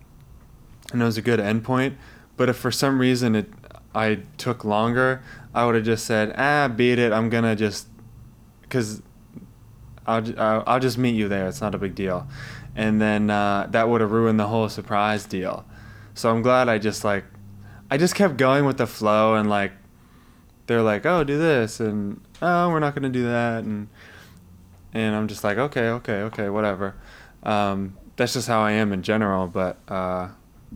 and it was a good endpoint. But if for some reason it, I took longer, I would have just said, ah, beat it. I'm gonna just, because I'll, I'll just meet you there. It's not a big deal. And then uh, that would have ruined the whole surprise deal. So I'm glad I just like, I just kept going with the flow and like, they're like, oh, do this and oh, we're not gonna do that and and I'm just like, okay, okay, okay, whatever. Um, that's just how I am in general. But uh,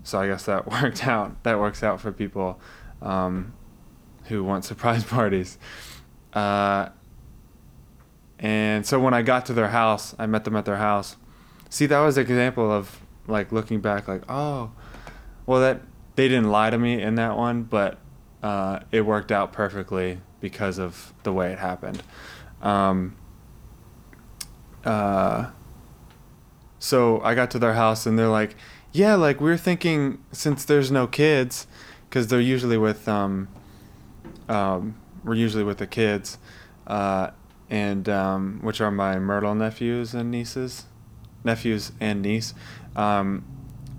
so I guess that <laughs> worked out. That works out for people um, who want surprise <laughs> parties. Uh, and so when I got to their house, I met them at their house. See, that was an example of like looking back, like, oh, well, that they didn't lie to me in that one, but uh, it worked out perfectly because of the way it happened. Um, uh, so I got to their house and they're like, yeah, like we are thinking since there's no kids, because they're usually with, um, um, we're usually with the kids, uh, and um, which are my Myrtle nephews and nieces, nephews and niece. Um,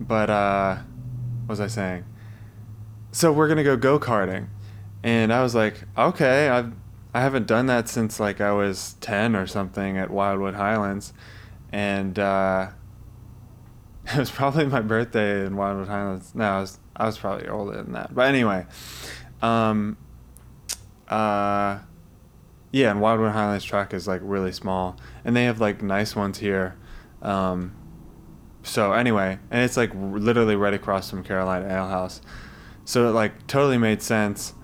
but uh, what was I saying? So we're gonna go go karting, and I was like, okay, I've I haven't done that since like I was ten or something at Wildwood Highlands, and uh, <laughs> it was probably my birthday in Wildwood Highlands. No, I was I was probably older than that. But anyway, um, uh, yeah, and Wildwood Highlands track is like really small, and they have like nice ones here. Um, so anyway, and it's like literally right across from Carolina Ale House, so it like totally made sense.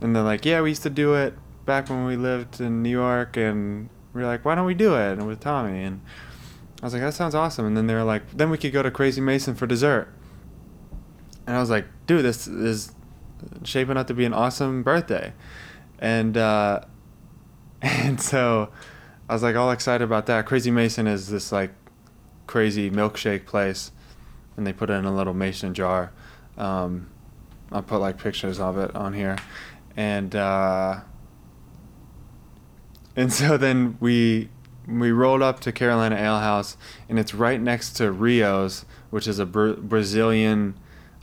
And they're like, yeah, we used to do it back when we lived in New York, and we are like, why don't we do it? And with Tommy, and I was like, that sounds awesome. And then they were like, then we could go to Crazy Mason for dessert. And I was like, dude, this is shaping up to be an awesome birthday. And uh, and so I was like all excited about that. Crazy Mason is this like crazy milkshake place, and they put it in a little mason jar. Um, I'll put like pictures of it on here, and uh, and <laughs> so then we we rolled up to Carolina Ale House, and it's right next to Rioz, which is a Bra- Brazilian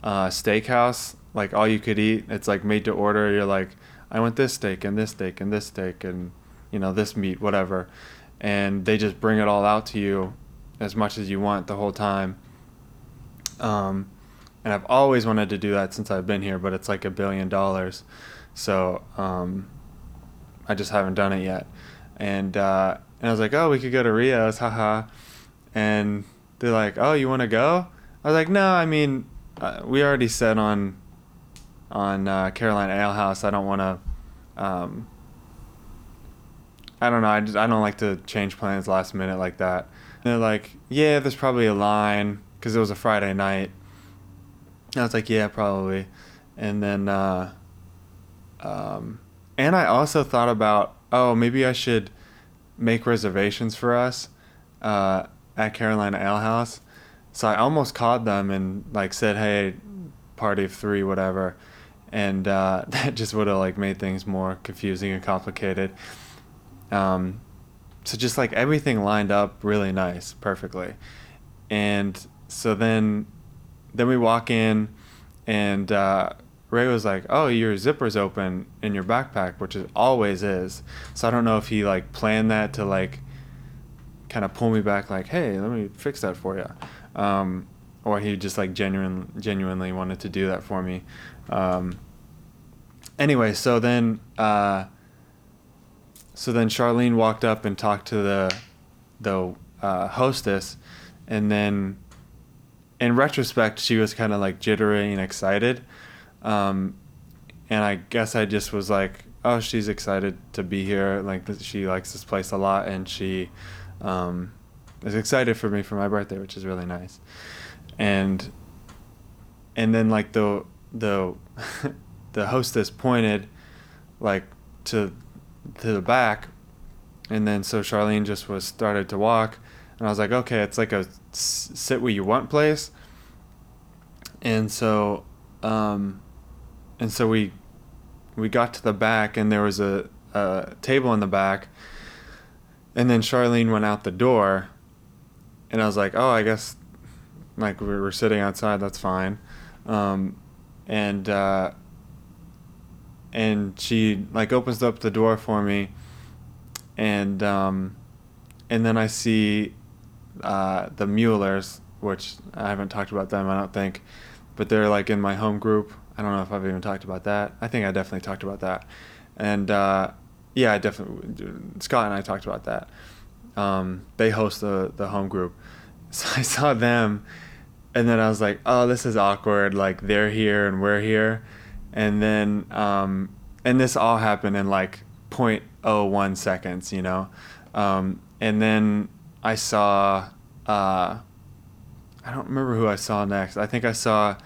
uh, steakhouse. Like all you could eat. It's like made to order. You're like, I want this steak and this steak and this steak and you know this meat, whatever, and they just bring it all out to you as much as you want the whole time. Um, and I've always wanted to do that since I've been here, but it's like a billion dollars, so um, I just haven't done it yet. And uh, and I was like, oh, we could go to Rioz, haha. And they're like, oh, you want to go? I was like, no, I mean, uh, we already said on on uh, Carolina Ale House. I don't want to. Um, I don't know. I, just, I don't like to change plans last minute like that. And they're like, yeah, there's probably a line because it was a Friday night. And I was like, yeah, probably. And then, uh, um, and I also thought about, oh, maybe I should make reservations for us uh, at Carolina Ale House. So I almost called them and like said, hey, party of three, whatever and uh, <laughs> that just would have like made things more confusing and complicated. Um, so just like everything lined up really nice, perfectly, and so then then we walk in, and uh, Ray was like, "Oh, your zipper's open in your backpack, which it always is." So I don't know if he like planned that to like kind of pull me back, like, "Hey, let me fix that for you," um, or he just like genuine genuinely wanted to do that for me. Um, anyway, so then uh, so then Charlene walked up and talked to the the uh, hostess, and then in retrospect, she was kind of like jittery and excited, um, and I guess I just was like, oh, she's excited to be here. Like she likes this place a lot, and she um, is excited for me for my birthday, which is really nice, and and then like the the <laughs> the hostess pointed like to to the back and then so Charlene just was started to walk and I was like okay it's like a sit where you want place. And so um and so we we got to the back and there was a, a table in the back. And then Charlene went out the door and I was like oh I guess like we were sitting outside that's fine. Um, and uh, and she like opens up the door for me and um, and then I see uh, the Muellers, which I haven't talked about them, I don't think, but they're like in my home group. I don't know if I've even talked about that. I think I definitely talked about that, and uh, yeah, I definitely Scott and I talked about that. Um, they host the the home group, <laughs> so I saw them, and then I was like, oh, this is awkward. Like they're here and we're here, and then um, and this all happened in like 0.01 seconds, you know, um, and then I saw. Uh, I don't remember who I saw next. I think I saw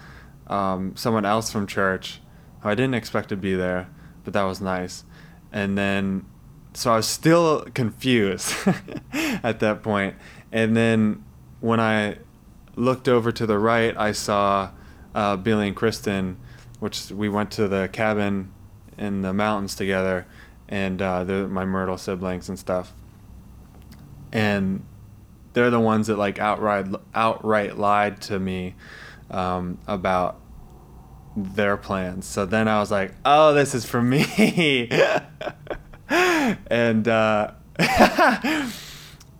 um, someone else from church who I didn't expect to be there, but that was nice. And then, so I was still confused <laughs> at that point. And then when I looked over to the right, I saw uh, Billy and Kristen, which we went to the cabin in the mountains together, and uh, they're my Myrtle siblings and stuff. And they're the ones that like outright outright lied to me um, about their plans. So then I was like, "Oh, this is for me," <laughs> and uh, <laughs>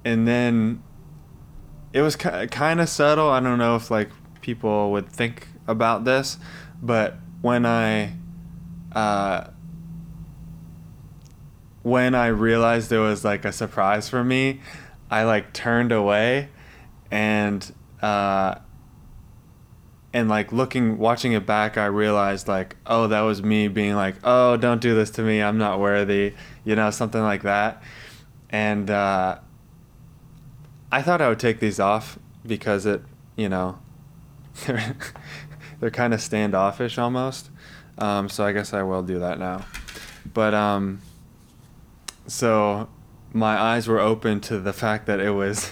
and then it was kind of subtle. I don't know if like people would think about this, but when I uh, when I realized there was like a surprise for me, I like turned away and uh, and like looking watching it back I realized like oh that was me being like oh don't do this to me I'm not worthy you know something like that. And uh, I thought I would take these off because it, you know, <laughs> they're, kind of standoffish almost. Um, so I guess I will do that now. But um, so my eyes were open to the fact that it was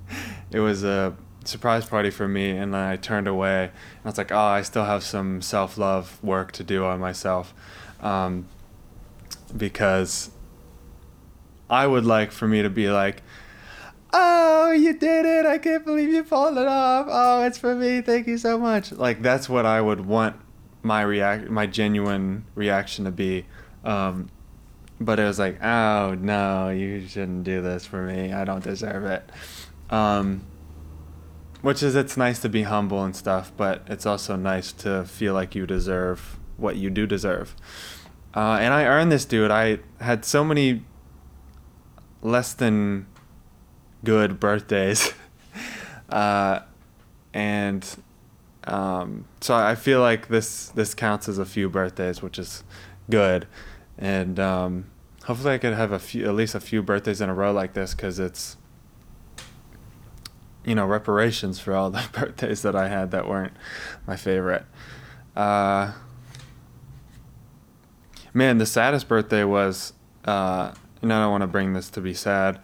<laughs> it was a surprise party for me, and I turned away. And I was like, oh, I still have some self love work to do on myself, um, because I would like for me to be like, oh, you did it. I can't believe you pulled it off. Oh, it's for me. Thank you so much. Like that's what I would want my react my genuine reaction to be. Um, but it was like, oh no, you shouldn't do this for me. I don't deserve it. Um, which is it's nice to be humble and stuff, but it's also nice to feel like you deserve what you do deserve. Uh, and I earned this, dude. I had so many less than good birthdays. <laughs> uh, and um, so I feel like this this counts as a few birthdays, which is good. And um, hopefully I could have a few, at least a few birthdays in a row like this, because it's you know reparations for all <laughs> the birthdays that I had that weren't my favorite. Uh, man, the saddest birthday was, uh, and I don't want to bring this to be sad,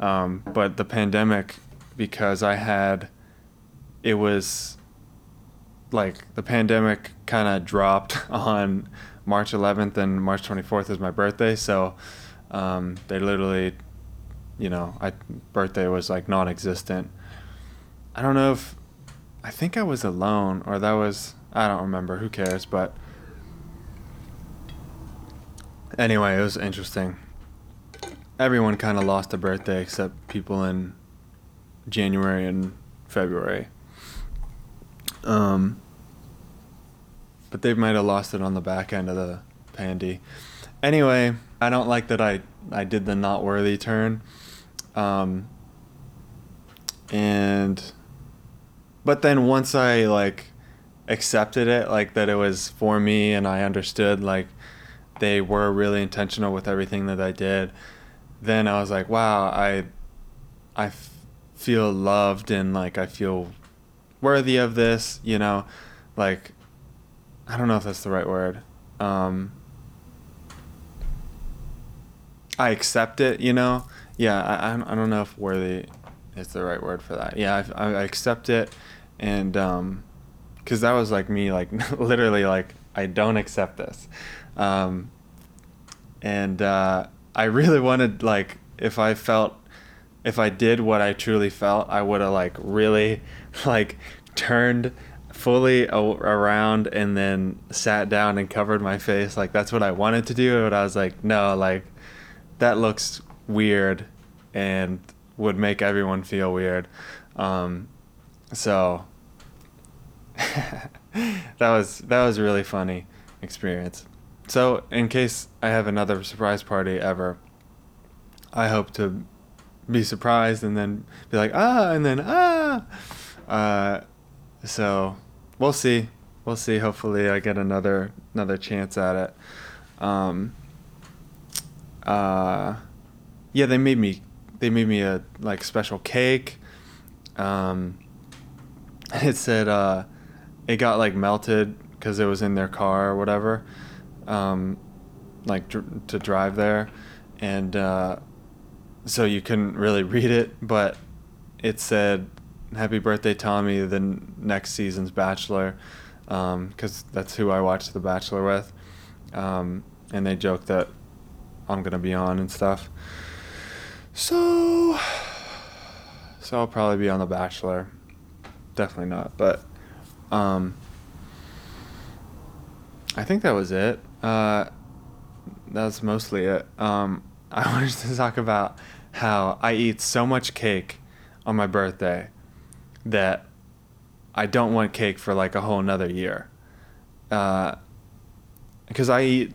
um, but the pandemic, because I had, it was like the pandemic kind of dropped <laughs> on March 11th and March 24th is my birthday. So um, they literally, you know, I birthday was like non-existent. I don't know if I think I was alone or that was I don't remember. Who cares? But anyway, it was interesting everyone kind of lost a birthday except people in January and February. Um, but they might have lost it on the back end of the pandy. Anyway, I don't like that I I did the not worthy turn. Um, and but then once I like accepted it, like that it was for me and I understood like they were really intentional with everything that I did then I was like, wow, I, I f- feel loved and like I feel worthy of this, you know, like, I don't know if that's the right word. Um, I accept it, you know. Yeah, I, I don't know if worthy is the right word for that. Yeah, I, I accept it, and um, cause that was like me, like <laughs> literally, like I don't accept this, um, and uh, I really wanted like if I felt if I did what I truly felt, I would have like really <laughs> like turned fully around and then sat down and covered my face. Like that's what I wanted to do, but I was like, no, like that looks weird and would make everyone feel weird. Um, so <laughs> that was that was a really funny experience. So, in case I have another surprise party ever, I hope to be surprised and then be like, ah, and then, ah. Uh, so we'll see. We'll see. Hopefully, I get another another chance at it. Um, uh, yeah, they made me they made me a like special cake. Um, <laughs> it said uh, it got like melted because it was in their car or whatever, um, like dr- to drive there, and uh, so you couldn't really <laughs> read it, but it said "Happy Birthday, Tommy," the n- next season's Bachelor, because that's who I watched The Bachelor with, um, and they joked that I'm gonna be on and stuff. So, so I'll probably be on The Bachelor. Definitely not, but um, I think that was it. Uh, that was mostly it. Um, I <laughs> wanted to talk about how I eat so much cake on my birthday that I don't want cake for like a whole nother year. Uh, because I eat,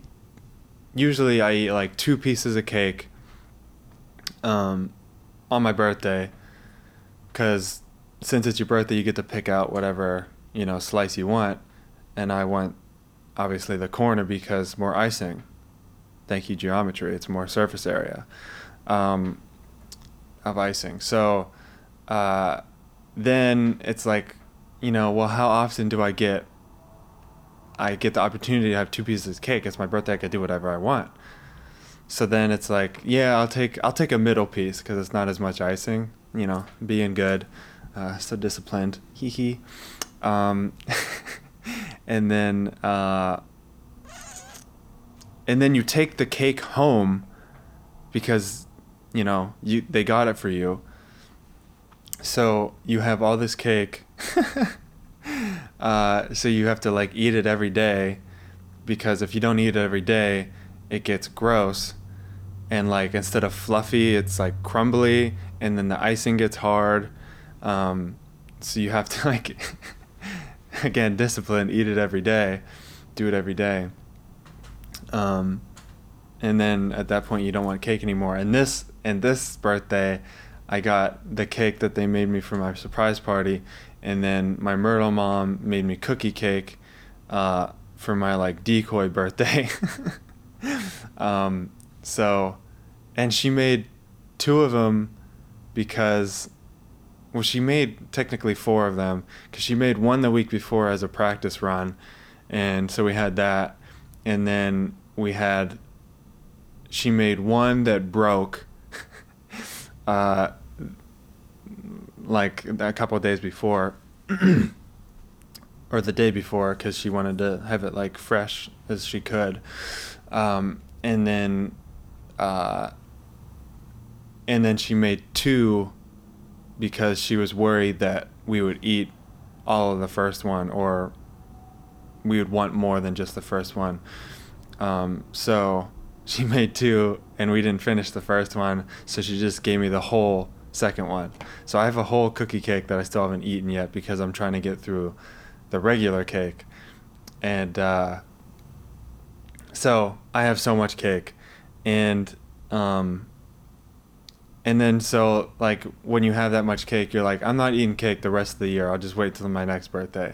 usually I eat like two pieces of cake um, on my birthday because since it's your birthday, you get to pick out whatever, you know, slice you want. And I want obviously the corner because more icing. Thank you, geometry. It's more surface area um, of icing. So uh, then it's like, you know, well, how often do I get? I get the opportunity to have two pieces of cake. It's my birthday. I can do whatever I want. So then it's like, yeah, I'll take I'll take a middle piece because it's not as much icing. You know, being good, uh, so disciplined. Hee hee. Um, <laughs> and then uh, and then you take the cake home because you know you they got it for you. So you have all this cake. <laughs> uh, so you have to like eat it every day because if you don't eat it every day, it gets gross. And like instead of fluffy, it's like crumbly, and then the icing gets hard. Um, so you have to <laughs> like <laughs> again discipline, eat it every day, do it every day. Um, and then at that point you don't want cake anymore. And this and this birthday, I got the cake that they made me for my surprise party, and then my Myrtle mom made me cookie cake uh, for my like decoy birthday. <laughs> um, so, and she made two of them because, well, she made technically four of them because she made one the week before as a practice run, and so we had that, and then we had. She made one that broke. <laughs> uh, like a couple days before <clears throat> or the day before because she wanted to have it like fresh as she could um, and then uh, and then she made two because she was worried that we would eat all of the first one or we would want more than just the first one um, so <laughs> she made two and we didn't finish the first one so she just gave me the whole second one. So I have a whole cookie cake that I still haven't eaten yet because I'm trying to get through the regular cake. And uh, so I have so much cake. And um, and then so like when you have that much cake, you're like, I'm not eating cake the rest of the year. I'll just wait till my next birthday.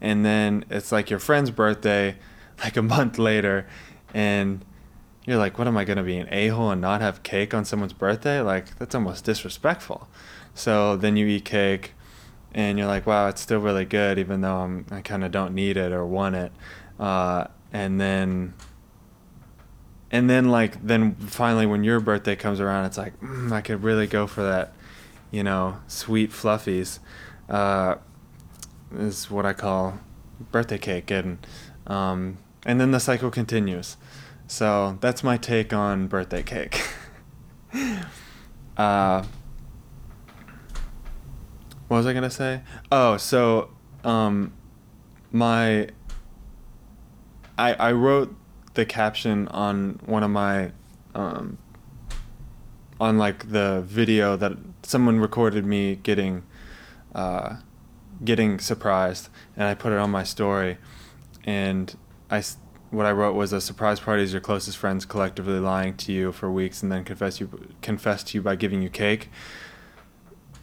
And then it's like your friend's birthday, <laughs> like a month later, and you're like, what am I gonna be an a hole and not have cake on someone's birthday? Like that's almost disrespectful. So then you eat cake, and you're like, wow, it's still really good, even though I'm I kind of don't need it or want it. Uh, and then and then like then finally when your birthday comes around, it's like mm, I could really go for that, you know, sweet fluffies. Uh, is what I call birthday cake, and um, and then the cycle continues. So that's my take on birthday cake. <laughs> uh, what was I gonna say? Oh, so um, my I I wrote the caption on one of my um, on like the video that someone recorded me getting uh, getting surprised, and I put it on my story, and I what I wrote was a surprise party is your closest friends collectively lying to you for weeks and then confess you confess to you by giving you cake,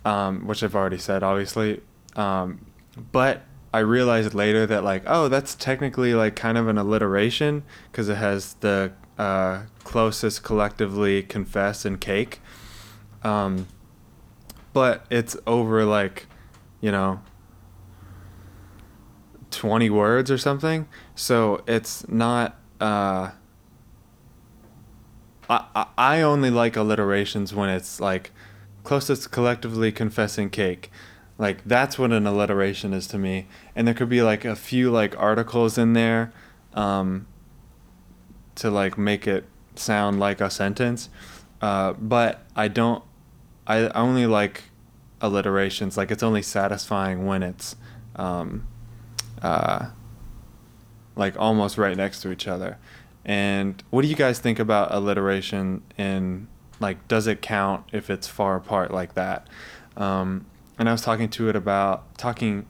um, which I've already said, obviously. Um, but I realized later that like oh that's technically like kind of an alliteration because it has the uh, closest collectively confess and cake. Um, but it's over like, you know, 20 words or something. So it's not. Uh, I, I only like alliterations when it's like closest collectively confessing cake. Like that's what an alliteration is to me. And there could be like a few like articles in there um, to like make it sound like a sentence. Uh, but I don't. I only like alliterations. Like it's only satisfying when it's um, uh, like almost right next to each other. And what do you guys think about alliteration? And like, does it count if it's far apart like that? Um, and I was talking to it about talking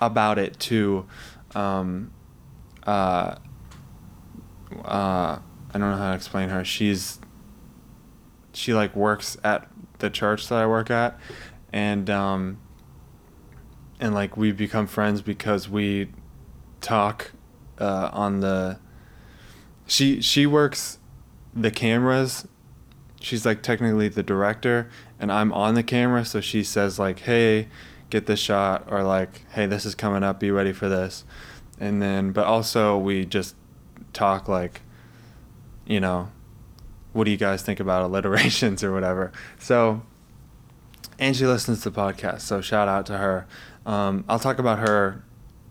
about it to um, uh, uh, I don't know how to explain her. She's she like works at the church that I work at, and um, and like we become friends because we talk uh, on the. She she works the cameras. She's like technically the director, and I'm on the camera, so she says like, "Hey, get this shot," or like, "Hey, this is coming up. Be ready for this," and then but also we just talk like, you know, what do you guys think about alliterations <laughs> or whatever? So, and she listens to the podcast, so shout out to her. Um, I'll talk about her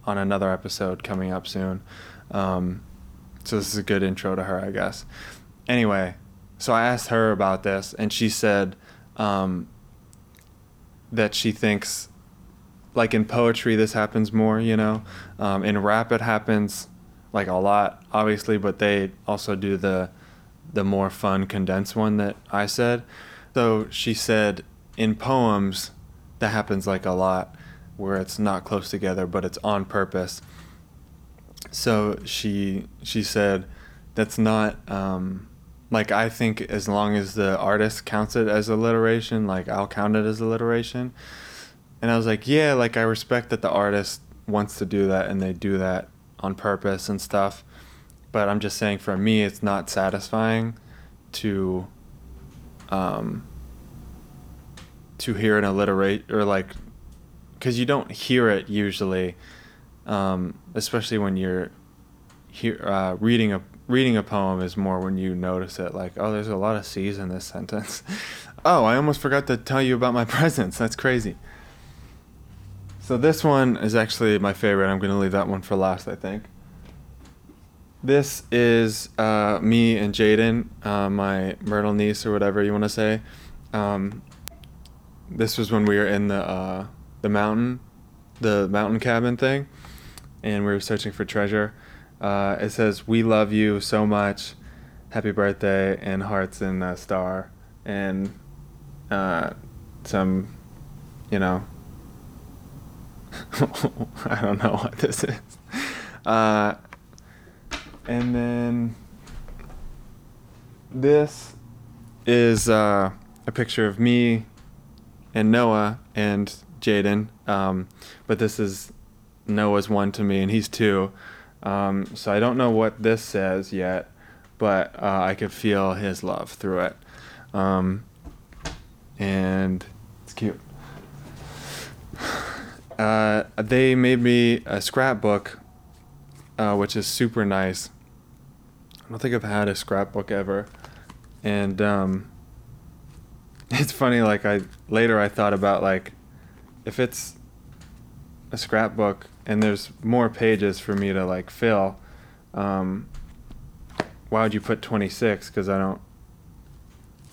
on another episode coming up soon. Um, so this is a good intro to her, I guess. Anyway, so I asked her about this, and she said um, that she thinks, like in poetry, this happens more. You know, um, in rap, it happens like a lot, obviously, but they also do the the more fun condensed one that I said. So she said in poems that happens like a lot where it's not close together but it's on purpose. So she she said that's not um, like I think as long as the artist counts it as alliteration, like I'll count it as alliteration. And I was like, yeah, like I respect that the artist wants to do that and they do that on purpose and stuff but I'm just saying for me, it's not satisfying to um, to hear an alliterate or like because you don't hear it usually, um, especially when you're hear, uh, reading a reading a poem is more when you notice it like oh there's a lot of c's in this <laughs> sentence. Oh i almost forgot to tell you about my <laughs> presents that's crazy. So this one is actually my favorite. I'm going to leave that one for last i think. This is uh, me and Jaden, uh, my Myrtle niece or whatever you want to say. Um, this was when we were in the uh, the mountain, the mountain cabin thing, and we were searching for treasure. Uh, it says, "We love you so much, happy birthday," and hearts and a star, and uh, some, you know, <laughs> I don't know <laughs> what this is. Uh, and then this is uh, a picture of me and Noah and Jaden. Um, but this is Noah's one to me, and he's two. Um, so I don't know what this says yet, but uh, I could feel his love through it. Um, and it's cute. <sighs> Uh, they made me a scrapbook, uh, which is super nice. I don't think I've had a scrapbook ever, and um, <laughs> it's funny. Like I later I thought about like if it's a scrapbook and there's more pages for me to like fill, um, why would you put 26? Because I don't.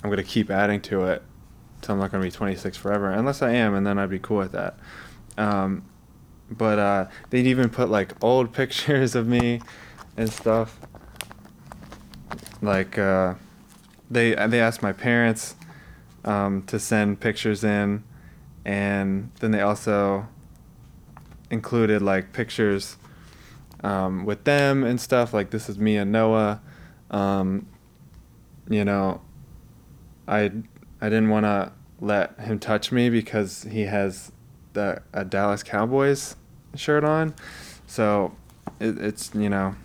I'm gonna keep adding to it, so I'm not gonna be 26 forever. Unless I am, and then I'd be cool with that. Um, but uh, they'd even put like old <laughs> pictures of me and stuff like uh, they they asked my parents um, to send pictures in, and then they also included like pictures um, with them and stuff. Like this is me and Noah. Um, you know, I I didn't want to let him touch me because he has the a Dallas Cowboys shirt on, so it, it's you know.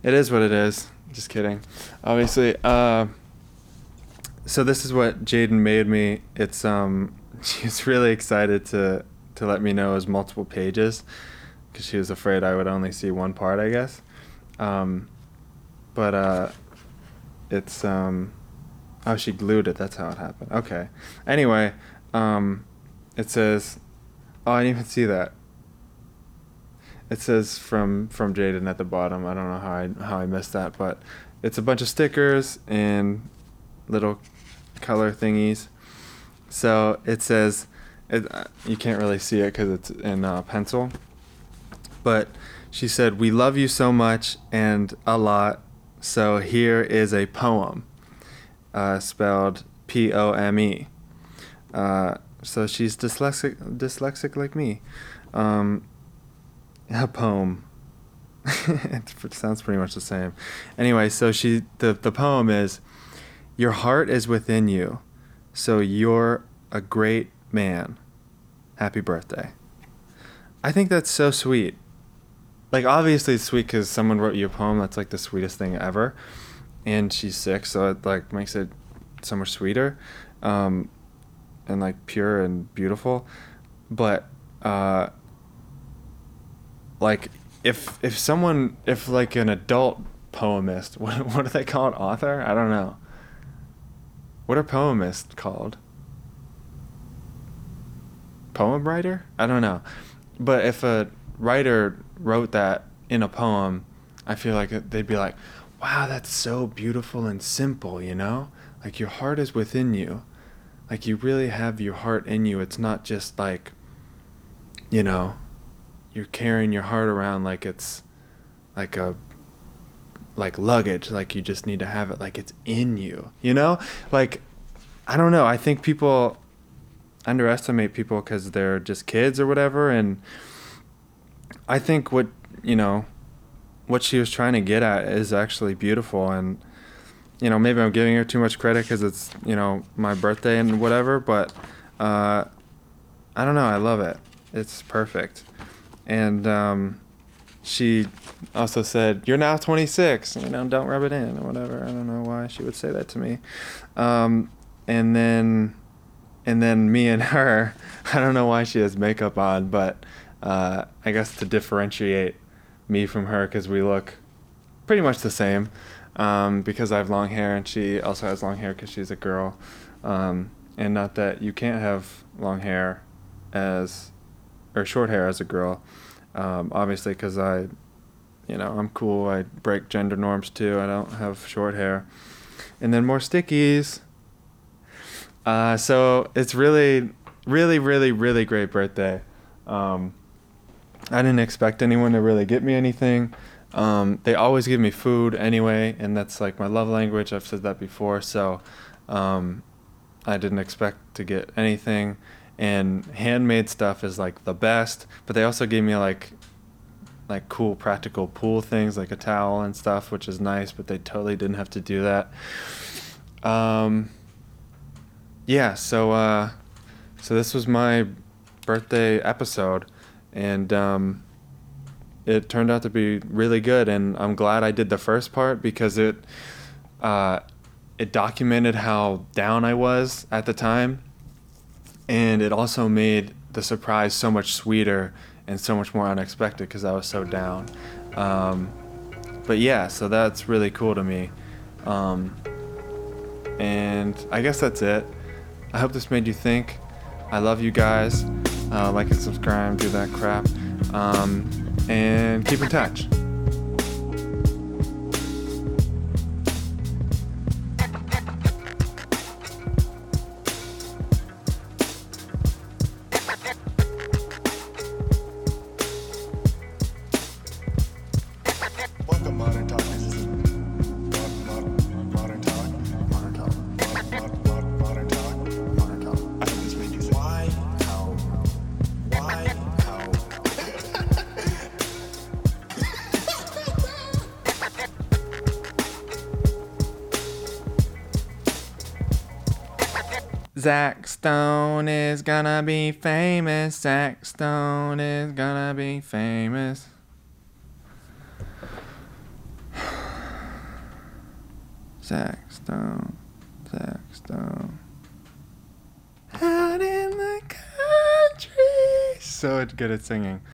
It is what it is. Just kidding. Obviously, uh, so this is what Jaden made me. It's um, <laughs> she's really excited to to let me know it was multiple pages, because she was afraid I would only see one part, I guess. Um, but uh, it's um, oh she glued it. That's how it happened. Okay. Anyway, um, it says, oh I didn't even see that. It says from from Jaden at the bottom. I don't know how I how I missed that, but it's a bunch of stickers and little color thingies. So it says, it, uh, you can't really see it because it's in uh, pencil. But she said, "We love you so much and a lot." So here is a poem, uh, spelled P O M E. Uh, so she's dyslexic, dyslexic like me. Um, a poem. <laughs> it sounds pretty much the same. Anyway, so she the the poem is, "Your heart is within you, so you're a great man. Happy birthday." I think that's so sweet. Like obviously it's sweet because someone wrote you a poem. That's like the sweetest thing ever, and she's sick, so it like makes it so much sweeter, um, and like pure and beautiful. But uh, like if if someone if like an adult poemist <laughs> what what do they call it author i don't know what are poemists called poem writer? I don't know. But if a writer wrote that in a poem i feel like they'd be like wow that's so beautiful and simple you know? Like your heart is within you. Like you really have your heart in you. It's not just like you know you're carrying your heart around like it's like a like luggage like you just need to have it like it's in you you know? Like i don't know. I think people underestimate people because they're just kids or whatever and i think what you know what she was trying to get at is actually beautiful and you know maybe i'm giving her too much credit because it's you know my birthday and whatever but uh, i don't know i love it it's perfect and um, she also said, "You're now 26. You know, don't rub it in or whatever." I don't know why she would say that to me. Um, and then, and then me and her. <laughs> I don't know why she has makeup on, but uh, I guess to differentiate me from her because we look pretty much the same. Um, because I have long hair and she also has long hair because she's a girl. Um, and not that you can't have long hair as or short hair as a girl. Um, obviously, because I, you know, I'm cool. I break gender norms too. I don't have short hair. And then more stickies. Uh, so it's really, really, really, really great birthday. Um, I didn't expect anyone to really get me anything. Um, they always give me food anyway, and that's like my love language. I've said that before. So um, I didn't expect to get anything and handmade stuff is like the best but they also gave me like like cool practical pool things like a towel and stuff which is nice but they totally didn't have to do that um yeah so uh so this was my birthday episode and um it turned out to be really good and i'm glad i did the first part because it uh it documented how down i was at the time and it also made the surprise so much sweeter and so much more unexpected because I was so down. Um, but yeah, so that's really cool to me. Um, and I guess that's it. I hope this made you think. I love you guys. Uh, like and subscribe, do that crap. Um, and keep in touch. Gonna be famous. Zach Stone is gonna be famous. <sighs> Zach Stone, Zach Stone. Out in the country. So good at singing.